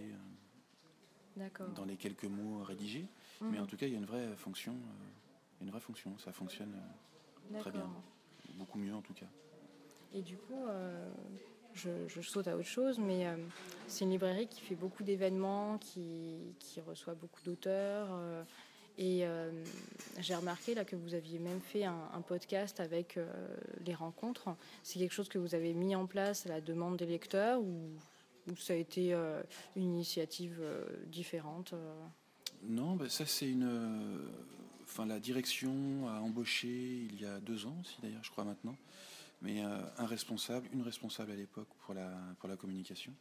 dans les quelques mots rédigés. Mais Mhm. en tout cas, il y a une vraie fonction. une vraie fonction. Ça fonctionne très bien. Beaucoup mieux, en tout cas. Et du coup, je, saute à autre chose, mais euh, c'est une librairie qui fait beaucoup d'événements, qui, qui reçoit beaucoup d'auteurs. euh, et euh, j'ai remarqué là que vous aviez même fait un, podcast avec les rencontres. C'est quelque chose que vous avez mis en place à la demande des lecteurs ou, ça a été une initiative différente Non, bah, ça c'est une. Enfin, la direction a embauché il y a deux ans aussi d'ailleurs, je crois maintenant, mais euh, un responsable, une responsable à l'époque pour la pour la communication.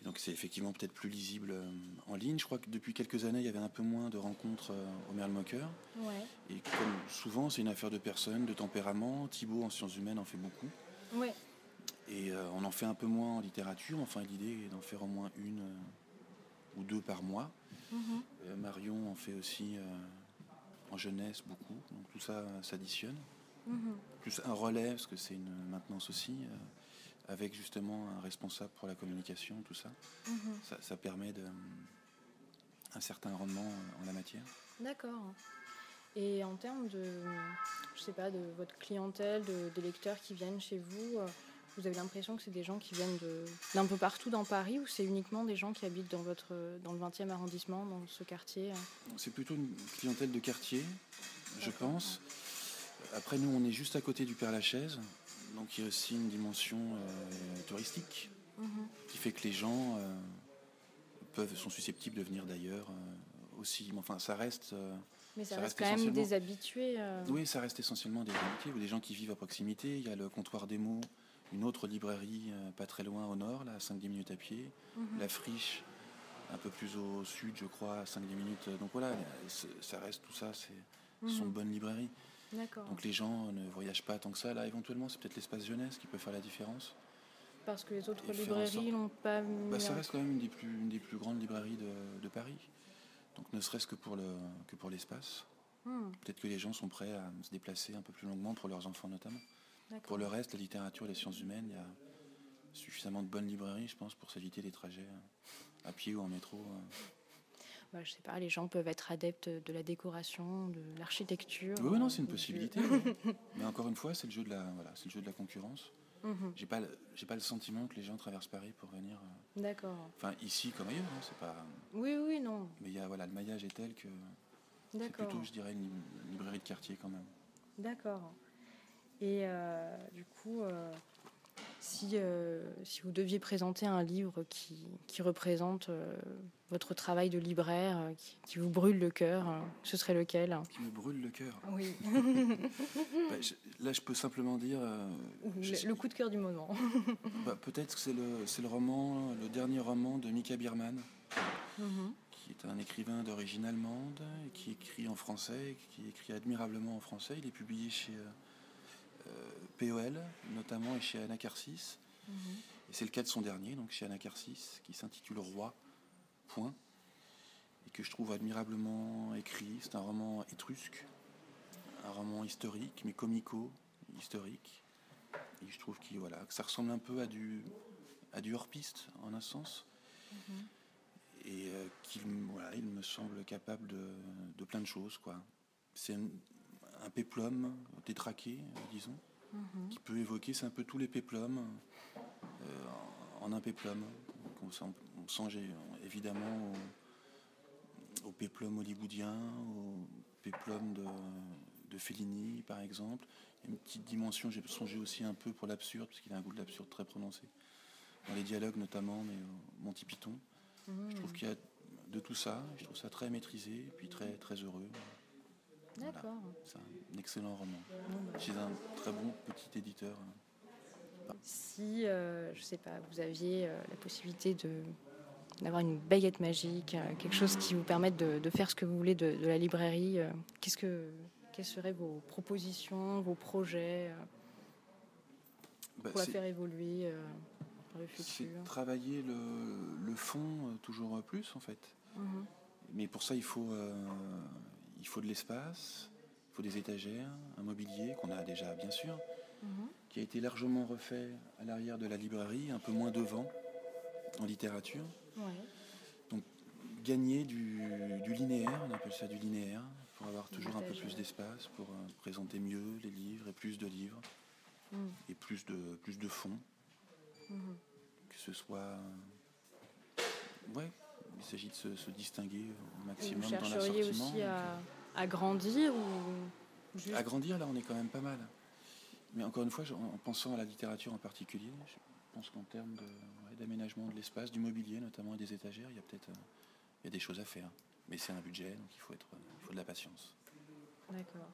Et donc c'est effectivement peut-être plus lisible euh, en ligne. Je crois que depuis quelques années, il y avait un peu moins de rencontres euh, au Merle Mocker. Ouais. Et comme souvent, c'est une affaire de personnes, de tempérament. Thibault en sciences humaines en fait beaucoup. Ouais. Et euh, on en fait un peu moins en littérature. Enfin, l'idée est d'en faire au moins une ou deux par mois. Mhm. Euh, Marion en fait aussi en jeunesse beaucoup. Donc tout ça s'additionne. Mhm. Plus un relais, parce que c'est une maintenance aussi, euh, avec justement un responsable pour la communication, tout ça. Mhm. Ça, ça permet de, un certain rendement euh, en la matière. D'accord. Et en termes de, je sais pas, de votre clientèle, de, des lecteurs qui viennent chez vous, euh, vous avez l'impression que c'est des gens qui viennent d'un peu partout dans Paris ou c'est uniquement des gens qui habitent dans, votre, dans le 20e arrondissement, dans ce quartier euh? C'est plutôt une clientèle de quartier, je pense. Après, nous, on est juste à côté du Père-Lachaise, donc il y a aussi une dimension euh, touristique Mhm. qui fait que les gens euh, peuvent, sont susceptibles de venir d'ailleurs euh, aussi. Mais enfin, ça reste. euh, Mais ça, ça reste reste quand même des habitués. Oui, ça reste essentiellement des habitués ou des gens qui vivent à proximité. Il y a le comptoir des mots, une autre librairie pas très loin au nord, là, à 5-10 minutes à pied. Mhm. La friche, un peu plus au sud, je crois, à 5-10 minutes. Donc voilà, ça reste tout ça, c'est ce sont de Mhm. bonnes librairies. Donc les gens ne voyagent pas tant que ça. Là, éventuellement, c'est peut-être l'espace jeunesse qui peut faire la différence. Parce que les autres Et librairies n'ont pas. Bah, ça reste quand même une des plus, une des plus grandes librairies de, de Paris. Donc ne serait-ce que pour le que pour l'espace. Hmm. Peut-être que les gens sont prêts à se déplacer un peu plus longuement pour leurs enfants notamment. Pour le reste, la littérature et les sciences humaines, il y a suffisamment de bonnes librairies, je pense, pour s'éviter des trajets euh, à pied ou en métro. Euh. Bah, je sais pas, les gens peuvent être adeptes de la décoration, de l'architecture. Oui, oui, non, c'est une possibilité. oui. *laughs* Mais encore une fois, c'est le jeu de la, voilà, c'est le jeu de la concurrence. Mhm. J'ai pas, le- j'ai pas le sentiment que les gens traversent Paris pour venir. euh, D'accord. Enfin, ici comme ailleurs, hein, c'est pas. Oui, oui, non. Mais il y a, voilà, le maillage est tel que c'est plutôt, je dirais, une lib- librairie de quartier quand même. D'accord. Et euh, du coup, euh, si, euh, si vous deviez présenter un livre qui, qui représente euh, votre travail de libraire, euh, qui, qui vous brûle le cœur, euh, ce serait lequel Qui me brûle le cœur. Oui. *laughs* Bah, je- là, je peux simplement dire. euh, je- le, coup de cœur du moment. *laughs* bah, Peut-être que c'est le, c'est le roman, le dernier roman de Mika Biermann, Mhm. qui est un écrivain d'origine allemande, qui écrit en français, qui écrit admirablement en français. Il est publié chez POL, notamment, et chez Anacarsis. Et c'est le cas de son dernier, donc chez Anacarsis, qui s'intitule Roi, point, et que je trouve admirablement écrit. C'est un roman étrusque, un roman historique, mais comico-historique. Et je trouve voilà, que ça ressemble un peu à du, à du hors-piste, en un sens. Et euh, qu'il voilà, il me semble capable de, de plein de choses. quoi. C'est un, péplum détraqué, disons, Mhm. qui peut évoquer, c'est un peu tous les péplums euh, en, un péplum. On, sent- on songe évidemment au, au péplum hollywoodien, au péplum de, de Fellini, par exemple. Il y a une petite dimension, j'ai songé aussi un peu pour l'absurde, parce qu'il a un goût de l'absurde très prononcé. Dans les dialogues notamment, mais au Monty Python. Je trouve qu'il y a de tout ça, je trouve ça très maîtrisé, et puis très, très heureux. Voilà. D'accord. C'est un excellent roman. Bah. Chez un très bon petit éditeur. Si, euh, je sais pas, vous aviez euh, la possibilité de d'avoir une baguette magique, euh, quelque chose qui vous permette de, de faire ce que vous voulez de, de la librairie, euh, qu'est-ce que, quelles seraient vos propositions, vos projets Bah, pour la c'est- faire évoluer euh, dans le c'est futur? travailler le, le fond toujours plus en fait. Mhm. Mais pour ça, il faut, euh, il faut de l'espace, il faut des étagères, un mobilier qu'on a déjà bien sûr, Mhm. qui a été largement refait à l'arrière de la librairie, un peu moins devant en littérature. Ouais. Donc gagner du, du linéaire, on appelle ça du linéaire, pour avoir toujours un peu plus d'espace, pour euh, présenter mieux les livres et plus de livres Mhm. et plus de, plus de fond, Mhm. que ce soit... Ouais, il s'agit de se, se distinguer au maximum Vous dans chercheriez l'assortiment. aussi à, à grandir ou juste Agrandir, là, on est quand même pas mal. Mais encore une fois, en pensant à la littérature en particulier, je pense qu'en termes de- ouais, d'aménagement de l'espace, du mobilier notamment et des étagères, il y a peut-être euh, il y a des choses à faire. Mais c'est un budget, donc il faut, être, euh, il faut de la patience. D'accord.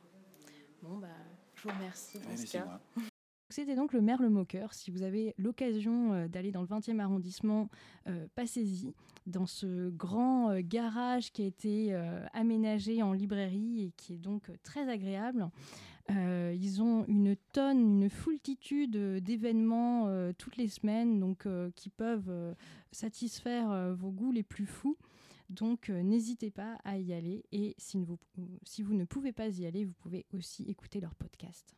Bon, bah, je vous remercie. Ouais, *laughs* C'était donc le Merle Moqueur. Si vous avez l'occasion euh, d'aller dans le 20e arrondissement, euh, passez-y. Dans ce grand euh, garage qui a été aménagé en librairie et qui est donc très agréable. Ils ont une tonne, une foultitude d'événements toutes les semaines donc, qui peuvent satisfaire vos goûts les plus fous. Donc n'hésitez pas à y aller et si vous ne pouvez pas y aller, vous pouvez aussi écouter leur podcast.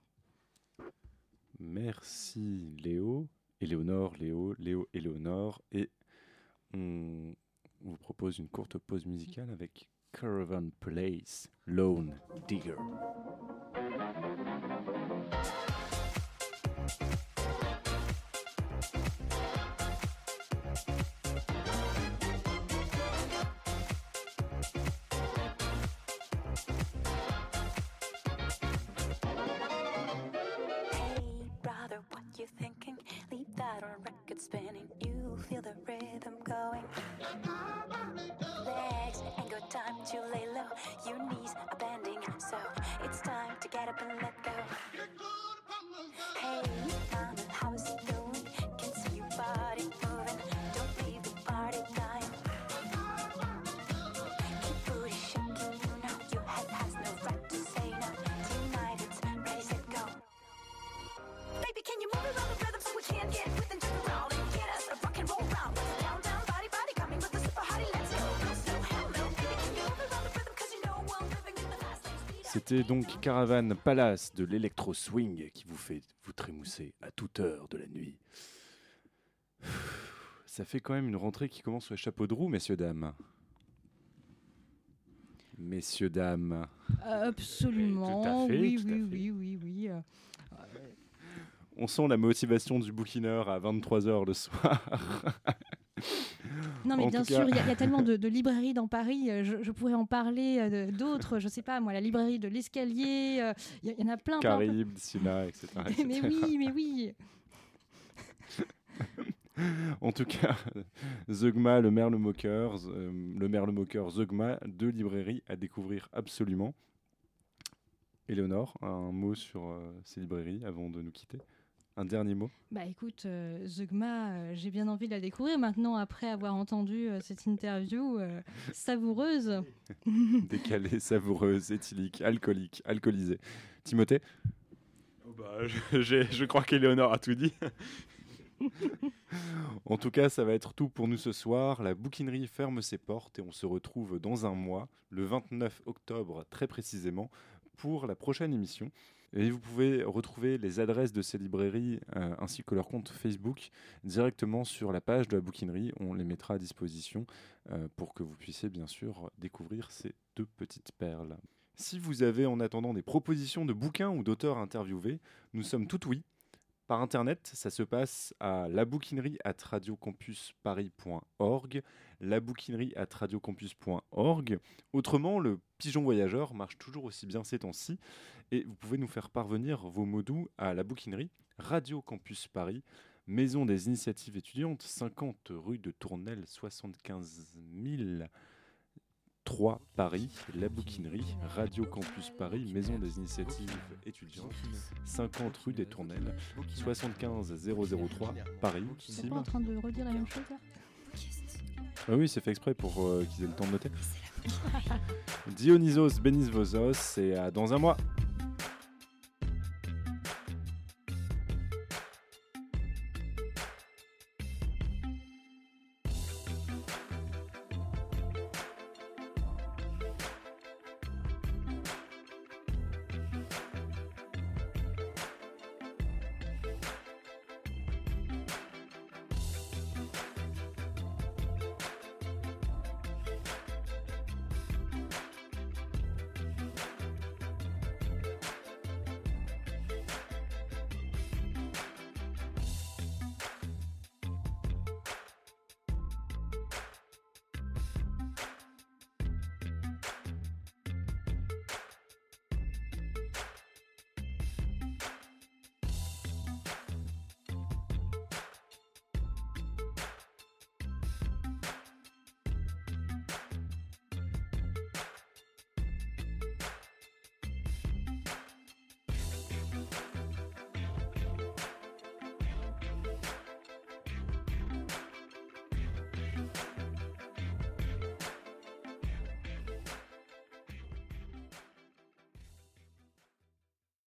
Merci Léo, Éléonore, Léo, Léo, Éléonore. Et on vous propose une courte pause musicale avec Caravan Place, Lone Digger. C'était donc Caravan Palace de l'électro swing qui vous fait vous trémousser à toute heure de la nuit. Ça fait quand même une rentrée qui commence sur les chapeaux de roue, messieurs, dames. Messieurs, dames. Absolument. Tout à fait, oui, tout à oui, fait. oui, oui, oui, euh, On sent la motivation du bouquineur à 23h le soir. *laughs* Non, mais En bien sûr, cas- il y, a- il y a *laughs* tellement de, de librairies dans Paris. euh, Je, je pourrais en parler euh, d'autres. Je sais pas, moi, la librairie de l'Escalier. euh, Il y, en a plein. plein, plein. Caribe, Sina, etc. *laughs* mais oui, mais oui. *laughs* En tout cas, Zeugma, le Merle Moqueur, euh, le Merle Moqueur, Zeugma, deux librairies à découvrir absolument. Éléonore, un mot sur euh, ces librairies avant de nous quitter Un dernier mot Bah écoute, euh, Zeugma, euh, j'ai bien envie de la découvrir maintenant après avoir entendu euh, cette interview euh, savoureuse. *laughs* Décalé, savoureuse, éthylique, alcoolique, alcoolisé. Timothée Oh bah, je, j'ai- je crois qu'Éléonore a tout dit. *laughs* En tout cas, ça va être tout pour nous ce soir. La bouquinerie ferme ses portes et on se retrouve dans un mois, le 29 octobre très précisément, pour la prochaine émission. Et vous pouvez retrouver les adresses de ces librairies euh, ainsi que leur compte Facebook directement sur la page de la bouquinerie. On les mettra à disposition euh, pour que vous puissiez bien sûr découvrir ces deux petites perles. Si vous avez en attendant des propositions de bouquins ou d'auteurs interviewés, nous sommes tout oui. Par internet, ça se passe à labouquinerie at radiocampusparis.org, labouquinerie at radiocampus.org. Autrement, le pigeon voyageur marche toujours aussi bien ces temps-ci et vous pouvez nous faire parvenir vos mots doux à la bouquinerie Radio Campus Paris, Maison des initiatives étudiantes, 50 rue de Tournelle, 75 003 Paris, la bouquinerie Radio Campus Paris, Maison des initiatives étudiantes, 50 rue des Tournelles, 75 003 Paris. En la Ah oui, c'est fait exprès pour euh, qu'ils aient le temps de noter. Dionysos Benisvosos, c'est à dans un mois.